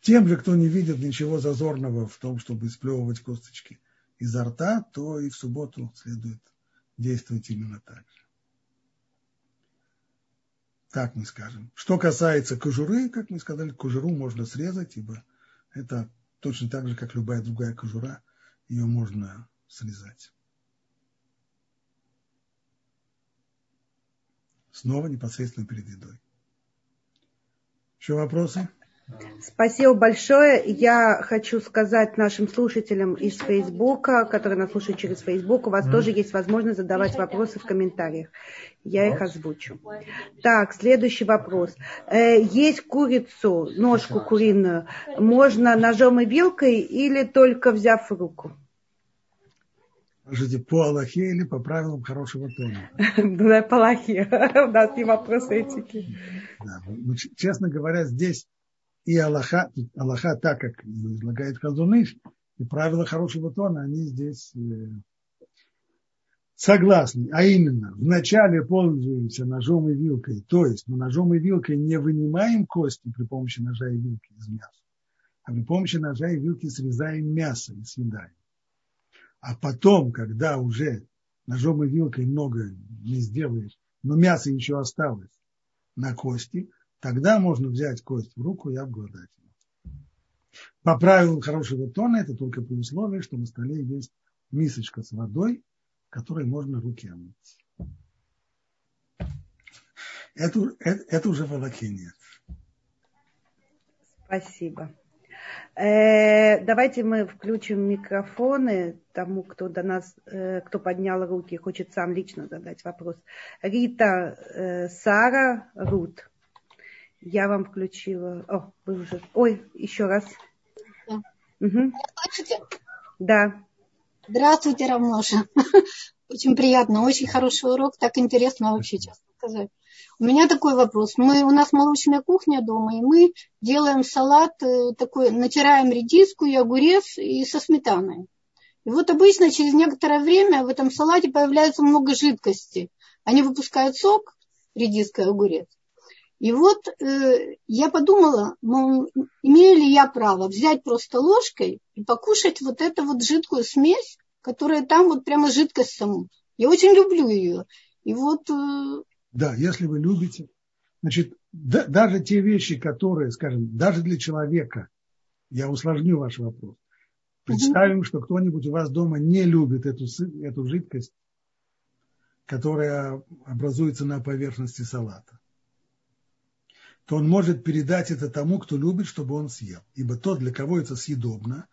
Тем же, кто не видит ничего зазорного в том, чтобы сплевывать косточки изо рта, то и в субботу следует действовать именно так же. Так мы скажем. Что касается кожуры, как мы сказали, кожуру можно срезать, ибо это точно так же, как любая другая кожура, ее можно срезать. Снова непосредственно перед едой. Еще вопросы? Спасибо большое. Я хочу сказать нашим слушателям из Фейсбука, которые нас слушают через Фейсбук, у вас mm. тоже есть возможность задавать вопросы в комментариях. Я их озвучу. Так, следующий вопрос. Э, есть курицу, ножку куриную, можно ножом и вилкой или только взяв руку? Скажите, по Аллахе или по правилам хорошего тона? Да, по Аллахе. У нас не вопрос этики. Да, ну, честно говоря, здесь и Аллаха, Аллаха так как излагает Хазуныш, и правила хорошего тона, они здесь э, согласны. А именно, вначале пользуемся ножом и вилкой, то есть мы ножом и вилкой не вынимаем кости при помощи ножа и вилки из мяса, а при помощи ножа и вилки срезаем мясо и съедаем. А потом, когда уже ножом и вилкой много не сделаешь, но мясо еще осталось на кости, Тогда можно взять кость в руку и обглодать ее. По правилам хорошего тона это только при условии, что на столе есть мисочка с водой, которой можно руки омыть. Это, это, это уже волокинец. Спасибо. Э, давайте мы включим микрофоны тому, кто до нас, э, кто поднял руки, хочет сам лично задать вопрос. Рита, э, Сара, Рут. Я вам включила. О, вы уже. Ой, еще раз. Да. Угу. Да. Здравствуйте, Равноша. Очень приятно, очень хороший урок, так интересно вообще, честно сказать. У меня такой вопрос. Мы, у нас молочная кухня дома, и мы делаем салат э, такой, натираем редиску и огурец и со сметаной. И вот обычно через некоторое время в этом салате появляется много жидкости. Они выпускают сок, редиска и огурец. И вот э, я подумала, мол, имею ли я право взять просто ложкой и покушать вот эту вот жидкую смесь, которая там вот прямо жидкость саму. Я очень люблю ее. И вот... Э... Да, если вы любите. Значит, да, даже те вещи, которые, скажем, даже для человека, я усложню ваш вопрос. Представим, угу. что кто-нибудь у вас дома не любит эту, эту жидкость, которая образуется на поверхности салата то он может передать это тому, кто любит, чтобы он съел. Ибо тот, для кого это съедобно,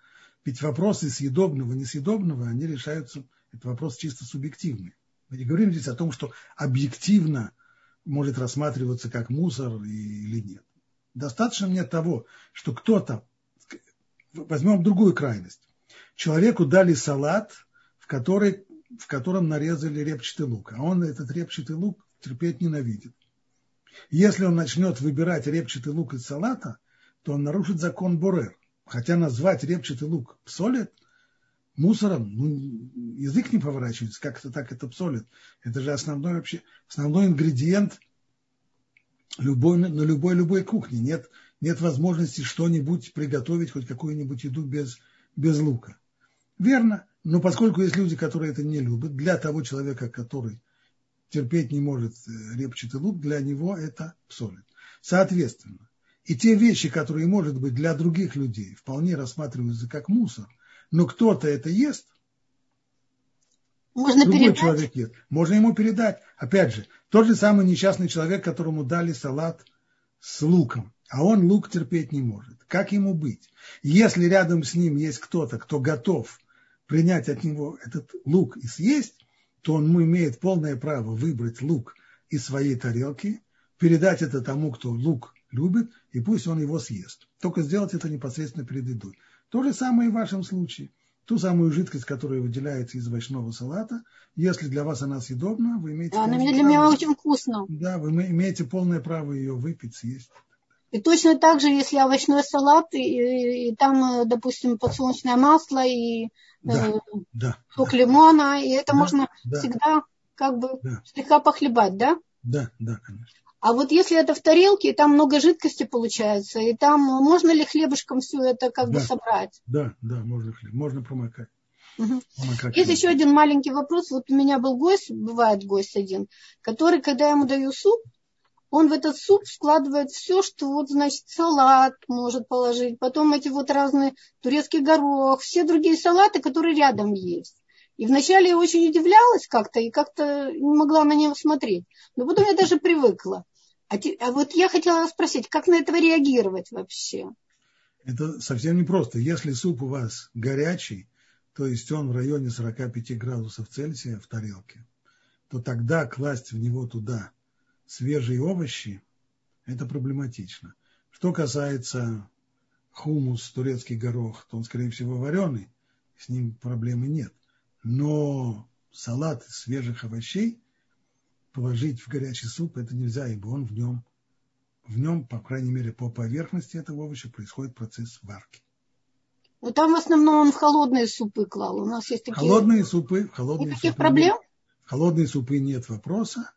ведь вопросы съедобного, несъедобного, они решаются, это вопрос чисто субъективный. Мы не говорим здесь о том, что объективно может рассматриваться как мусор или нет. Достаточно мне того, что кто-то, возьмем другую крайность, человеку дали салат, в, который, в котором нарезали репчатый лук, а он этот репчатый лук терпеть ненавидит. Если он начнет выбирать репчатый лук из салата, то он нарушит закон Борер. Хотя назвать репчатый лук псолит мусором, ну, язык не поворачивается, как это так это псолит. Это же основной вообще, основной ингредиент любой, на любой любой кухне. Нет, нет возможности что-нибудь приготовить, хоть какую-нибудь еду без, без лука. Верно, но поскольку есть люди, которые это не любят, для того человека, который терпеть не может э, репчатый лук, для него это псолит. Соответственно, и те вещи, которые, может быть, для других людей вполне рассматриваются как мусор, но кто-то это ест, можно другой передать? человек ест, можно ему передать. Опять же, тот же самый несчастный человек, которому дали салат с луком, а он лук терпеть не может. Как ему быть? Если рядом с ним есть кто-то, кто готов принять от него этот лук и съесть, то он имеет полное право выбрать лук из своей тарелки, передать это тому, кто лук любит, и пусть он его съест. Только сделать это непосредственно перед едой. То же самое и в вашем случае. Ту самую жидкость, которая выделяется из овощного салата, если для вас она съедобна, вы имеете... Да, она для право, меня очень вкусно. Да, вы имеете полное право ее выпить, съесть. И точно так же, если овощной салат, и, и, и там, допустим, подсолнечное масло, и да, э, да, сок да. лимона, и это да, можно да. всегда как бы да. слегка похлебать, да? Да, да, конечно. А вот если это в тарелке, и там много жидкости получается, и там можно ли хлебушком все это как да. бы собрать? Да, да, можно хлеб, можно промокать. Угу. Есть еще один маленький вопрос. Вот у меня был гость, бывает гость один, который, когда я ему даю суп, он в этот суп складывает все, что вот, значит, салат может положить, потом эти вот разные турецкий горох, все другие салаты, которые рядом есть. И вначале я очень удивлялась как-то и как-то не могла на него смотреть. Но потом я даже привыкла. А, те, а вот я хотела спросить, как на этого реагировать вообще? Это совсем непросто. Если суп у вас горячий, то есть он в районе 45 градусов Цельсия в тарелке, то тогда класть в него туда свежие овощи, это проблематично. Что касается хумус, турецкий горох, то он, скорее всего, вареный, с ним проблемы нет. Но салат из свежих овощей положить в горячий суп это нельзя, ибо он в нем, в нем, по крайней мере, по поверхности этого овоща происходит процесс варки. Ну там в основном он в холодные супы клал. У нас есть такие... Холодные супы. Холодные Никаких супы проблем? Нет. Холодные супы нет вопроса.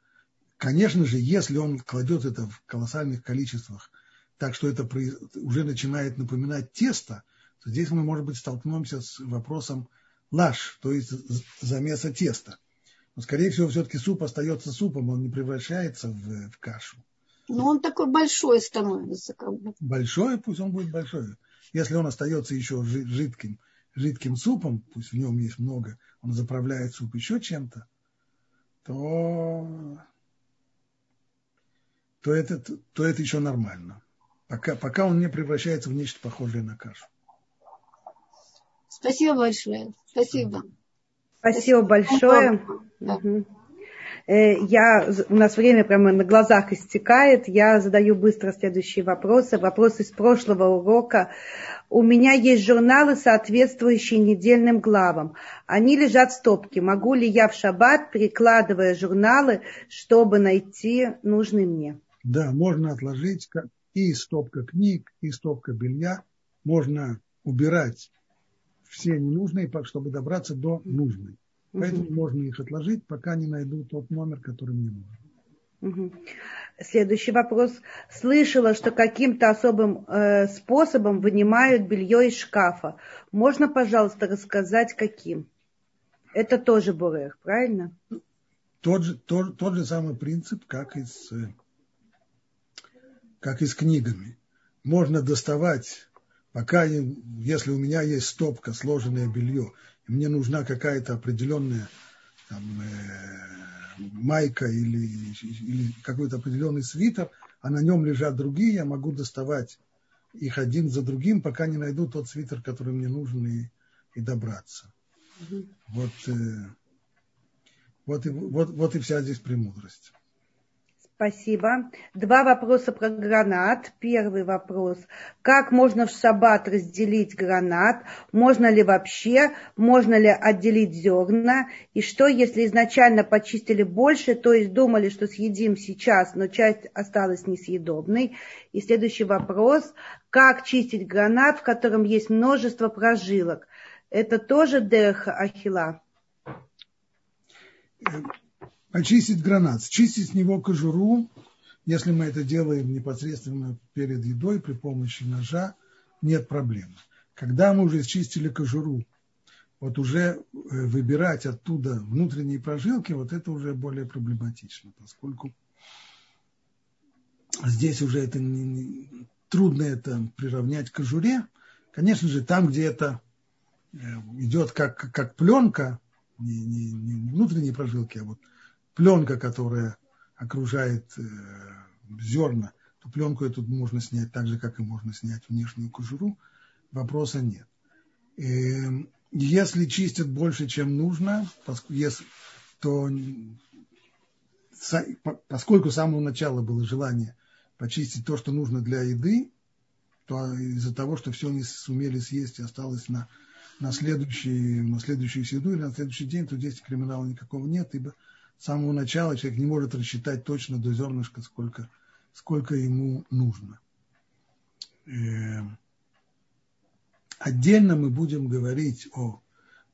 Конечно же, если он кладет это в колоссальных количествах, так что это уже начинает напоминать тесто, то здесь мы, может быть, столкнемся с вопросом лаш, то есть замеса теста. Но, скорее всего, все-таки суп остается супом, он не превращается в, в кашу. Но он такой большой становится, как бы. Большой, пусть он будет большой. Если он остается еще жидким, жидким супом, пусть в нем есть много, он заправляет суп еще чем-то, то, то, это, то это еще нормально. Пока, пока он не превращается в нечто похожее на кашу. Спасибо большое. Спасибо. Спасибо большое. Угу. Я, у нас время прямо на глазах истекает. Я задаю быстро следующие вопросы. Вопрос из прошлого урока. У меня есть журналы, соответствующие недельным главам. Они лежат в стопке. Могу ли я в шаббат, перекладывая журналы, чтобы найти нужный мне? Да, можно отложить и стопка книг, и стопка белья. Можно убирать все ненужные, чтобы добраться до нужной. Поэтому угу. можно их отложить, пока не найду тот номер, который мне нужен. Угу. Следующий вопрос. Слышала, что каким-то особым э, способом вынимают белье из шкафа. Можно, пожалуйста, рассказать, каким? Это тоже бурех, правильно? Тот же, тот, тот же самый принцип, как и, с, как и с книгами. Можно доставать пока, если у меня есть стопка, сложенное белье, и мне нужна какая-то определенная там, э, майка или, или какой-то определенный свитер, а на нем лежат другие, я могу доставать их один за другим, пока не найду тот свитер, который мне нужен, и, и добраться. Угу. Вот, э, вот, и, вот, вот и вся здесь премудрость. Спасибо. Два вопроса про гранат. Первый вопрос. Как можно в шаббат разделить гранат? Можно ли вообще? Можно ли отделить зерна? И что, если изначально почистили больше, то есть думали, что съедим сейчас, но часть осталась несъедобной? И следующий вопрос. Как чистить гранат, в котором есть множество прожилок? Это тоже деха ахила? Очистить гранат, чистить с него кожуру, если мы это делаем непосредственно перед едой при помощи ножа, нет проблем. Когда мы уже чистили кожуру, вот уже э, выбирать оттуда внутренние прожилки, вот это уже более проблематично, поскольку здесь уже это не, не, трудно это приравнять к кожуре. Конечно же, там, где это э, идет как, как пленка, не, не, не внутренние прожилки, а вот пленка, которая окружает э, зерна, то пленку эту можно снять так же, как и можно снять внешнюю кожуру, вопроса нет. Э, если чистят больше, чем нужно, то поскольку с самого начала было желание почистить то, что нужно для еды, то из-за того, что все не сумели съесть и осталось на, на, следующий, на следующую еду или на следующий день, то здесь криминала никакого нет, ибо с самого начала человек не может рассчитать точно до зернышка, сколько, сколько ему нужно. Э, отдельно мы будем говорить о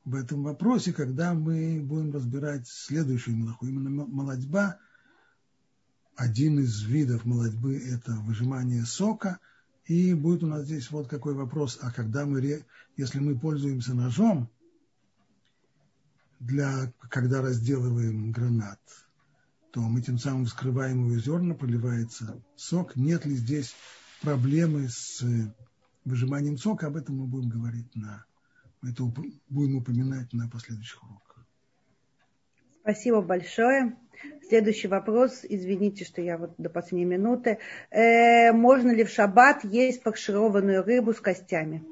в этом вопросе, когда мы будем разбирать следующую молоко. Именно молодьба, один из видов молодьбы – это выжимание сока. И будет у нас здесь вот какой вопрос, а когда мы, если мы пользуемся ножом, для, когда разделываем гранат, то мы тем самым вскрываем его зерна, проливается сок. Нет ли здесь проблемы с выжиманием сока? Об этом мы будем говорить на это будем упоминать на последующих уроках. Спасибо большое. Следующий вопрос. Извините, что я вот до последней минуты. Э, можно ли в шаббат есть фаршированную рыбу с костями?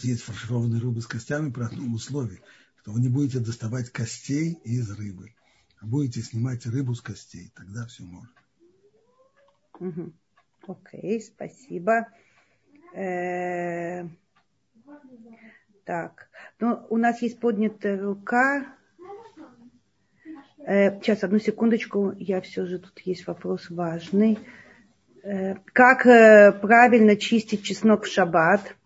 Может есть фаршированную рыбу с костями при одном условии, что вы не будете доставать костей из рыбы, а будете снимать рыбу с костей. Тогда все можно. Угу. Окей, спасибо. Э, так, ну, у нас есть поднятая рука. Э, сейчас, одну секундочку, я все же, тут есть вопрос важный. Э, как правильно чистить чеснок в шаббат?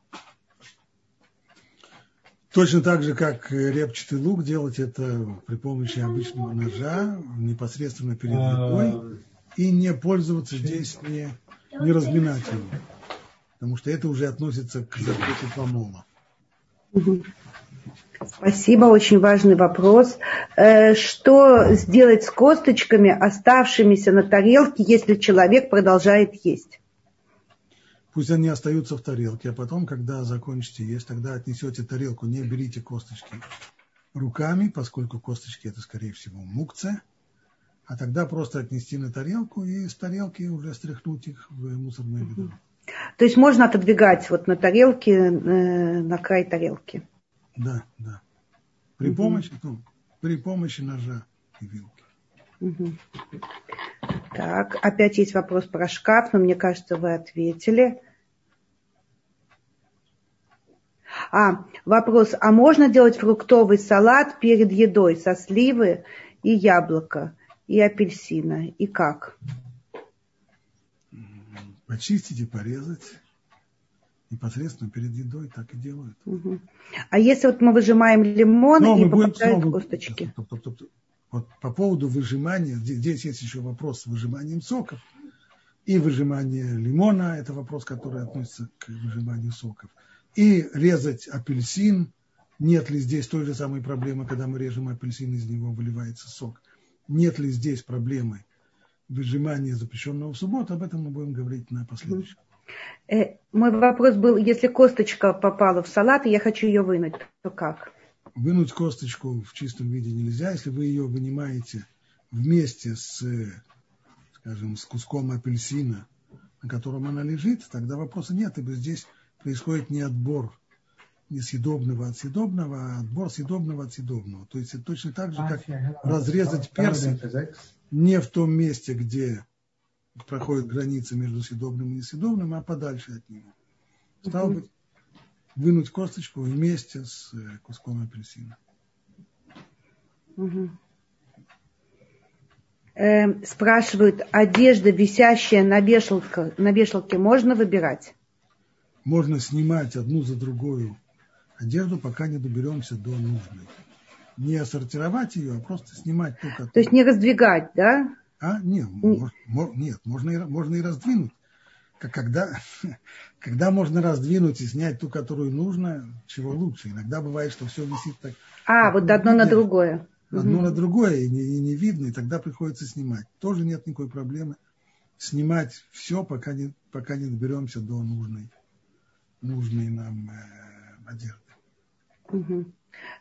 Точно так же, как репчатый лук, делать это при помощи обычного ножа, непосредственно перед едой, и не пользоваться здесь, не, не разминать его потому что это уже относится к запрету помола. Спасибо, очень важный вопрос. Э, что сделать с косточками, оставшимися на тарелке, если человек продолжает есть? Пусть они остаются в тарелке, а потом, когда закончите есть, тогда отнесете тарелку, не берите косточки руками, поскольку косточки это, скорее всего, мукция, а тогда просто отнести на тарелку и с тарелки уже стряхнуть их в мусорное ведро. То есть можно отодвигать вот на тарелке, э, на край тарелки. Да, да. При помощи, ну, при помощи ножа и вилки. Угу. Так, опять есть вопрос про шкаф, но мне кажется, вы ответили. А, вопрос, а можно делать фруктовый салат перед едой со сливы и яблока, и апельсина, и как? почистить и порезать непосредственно перед едой, так и делают. Угу. А если вот мы выжимаем лимон Но и попадают будем, косточки? Стоп, стоп, стоп, вот по поводу выжимания, здесь есть еще вопрос с выжиманием соков и выжимание лимона, это вопрос, который относится к выжиманию соков. И резать апельсин, нет ли здесь той же самой проблемы, когда мы режем апельсин, из него выливается сок. Нет ли здесь проблемы выжимание запрещенного в субботу, об этом мы будем говорить на последующем. Э, мой вопрос был, если косточка попала в салат, и я хочу ее вынуть, то как? Вынуть косточку в чистом виде нельзя. Если вы ее вынимаете вместе с, скажем, с куском апельсина, на котором она лежит, тогда вопроса нет, ибо здесь происходит не отбор несъедобного от съедобного, а отбор съедобного от съедобного. То есть это точно так же, как разрезать персик не в том месте, где проходит граница между съедобным и несъедобным, а подальше от него. Стал быть, вынуть косточку вместе с э, куском апельсина. Угу. Э, спрашивают, одежда, висящая на вешалке, на вешалке, можно выбирать? Можно снимать одну за другую одежду, пока не доберемся до нужной не сортировать ее, а просто снимать ту, которую... То есть не раздвигать, да? А, нет, не. Мож, нет можно, и, можно и раздвинуть. Как когда, когда можно раздвинуть и снять ту, которую нужно, чего лучше. Иногда бывает, что все висит так. А, вот одно на другое. Одно угу. на другое, и не, и не видно, и тогда приходится снимать. Тоже нет никакой проблемы снимать все, пока не, пока не доберемся до нужной, нужной нам э, одежды. Угу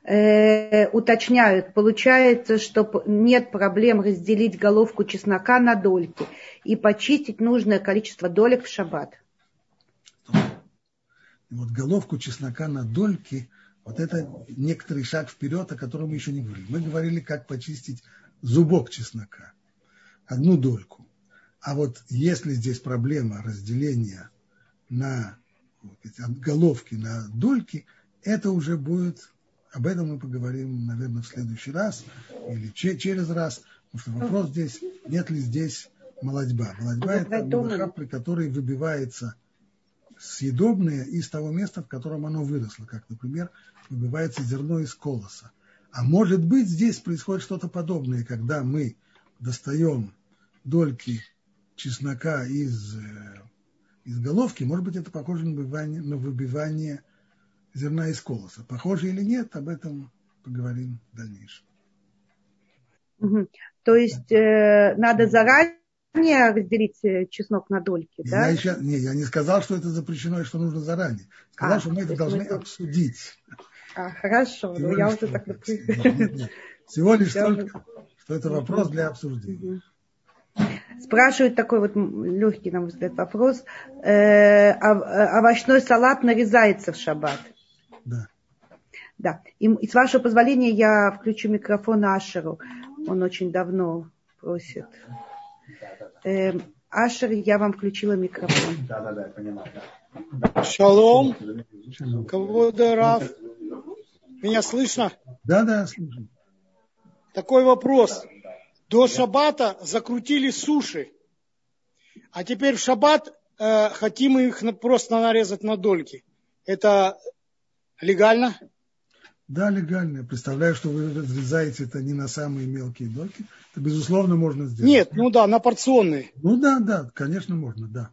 э, уточняют, получается, что нет проблем разделить головку чеснока на дольки и почистить нужное количество долек в шаббат. Вот головку чеснока на дольки, вот это некоторый шаг вперед, о котором мы еще не говорили. Мы говорили, как почистить зубок чеснока. одну дольку. А вот если здесь проблема разделения на от головки на дольки, это уже будет, об этом мы поговорим, наверное, в следующий раз или через раз, потому что вопрос здесь, нет ли здесь молодьба. Молодьба – это молока, при которой выбивается съедобное из того места, в котором оно выросло, как, например, выбивается зерно из колоса. А может быть, здесь происходит что-то подобное, когда мы достаем дольки чеснока из, э, из головки, может быть, это похоже на выбивание, на выбивание зерна из колоса. Похоже или нет, об этом поговорим в дальнейшем. То есть э, надо заранее разделить э, чеснок на дольки, я да? Еще, не, я не сказал, что это запрещено и что нужно заранее. Сказал, а, что мы это должны мы... обсудить. А, хорошо, ну я уже так... Нет, нет. Всего лишь только, что это вопрос для обсуждения. Спрашивают такой вот легкий, на мой взгляд, вопрос. Э, э, овощной салат нарезается в шаббат. Да. Да. И, и с вашего позволения я включу микрофон Ашеру. Он очень давно просит. Э, Ашер, я вам включила микрофон. Да, да, да, понимаю. Шалом. Кого Раф. Меня слышно? Да, да, слышно. Такой вопрос. До шаббата закрутили суши, а теперь в шаббат э, хотим их просто нарезать на дольки. Это легально? Да, легально. Представляю, что вы разрезаете это не на самые мелкие дольки. Это, безусловно, можно сделать. Нет, ну да, на порционные. Ну да, да, конечно, можно, да.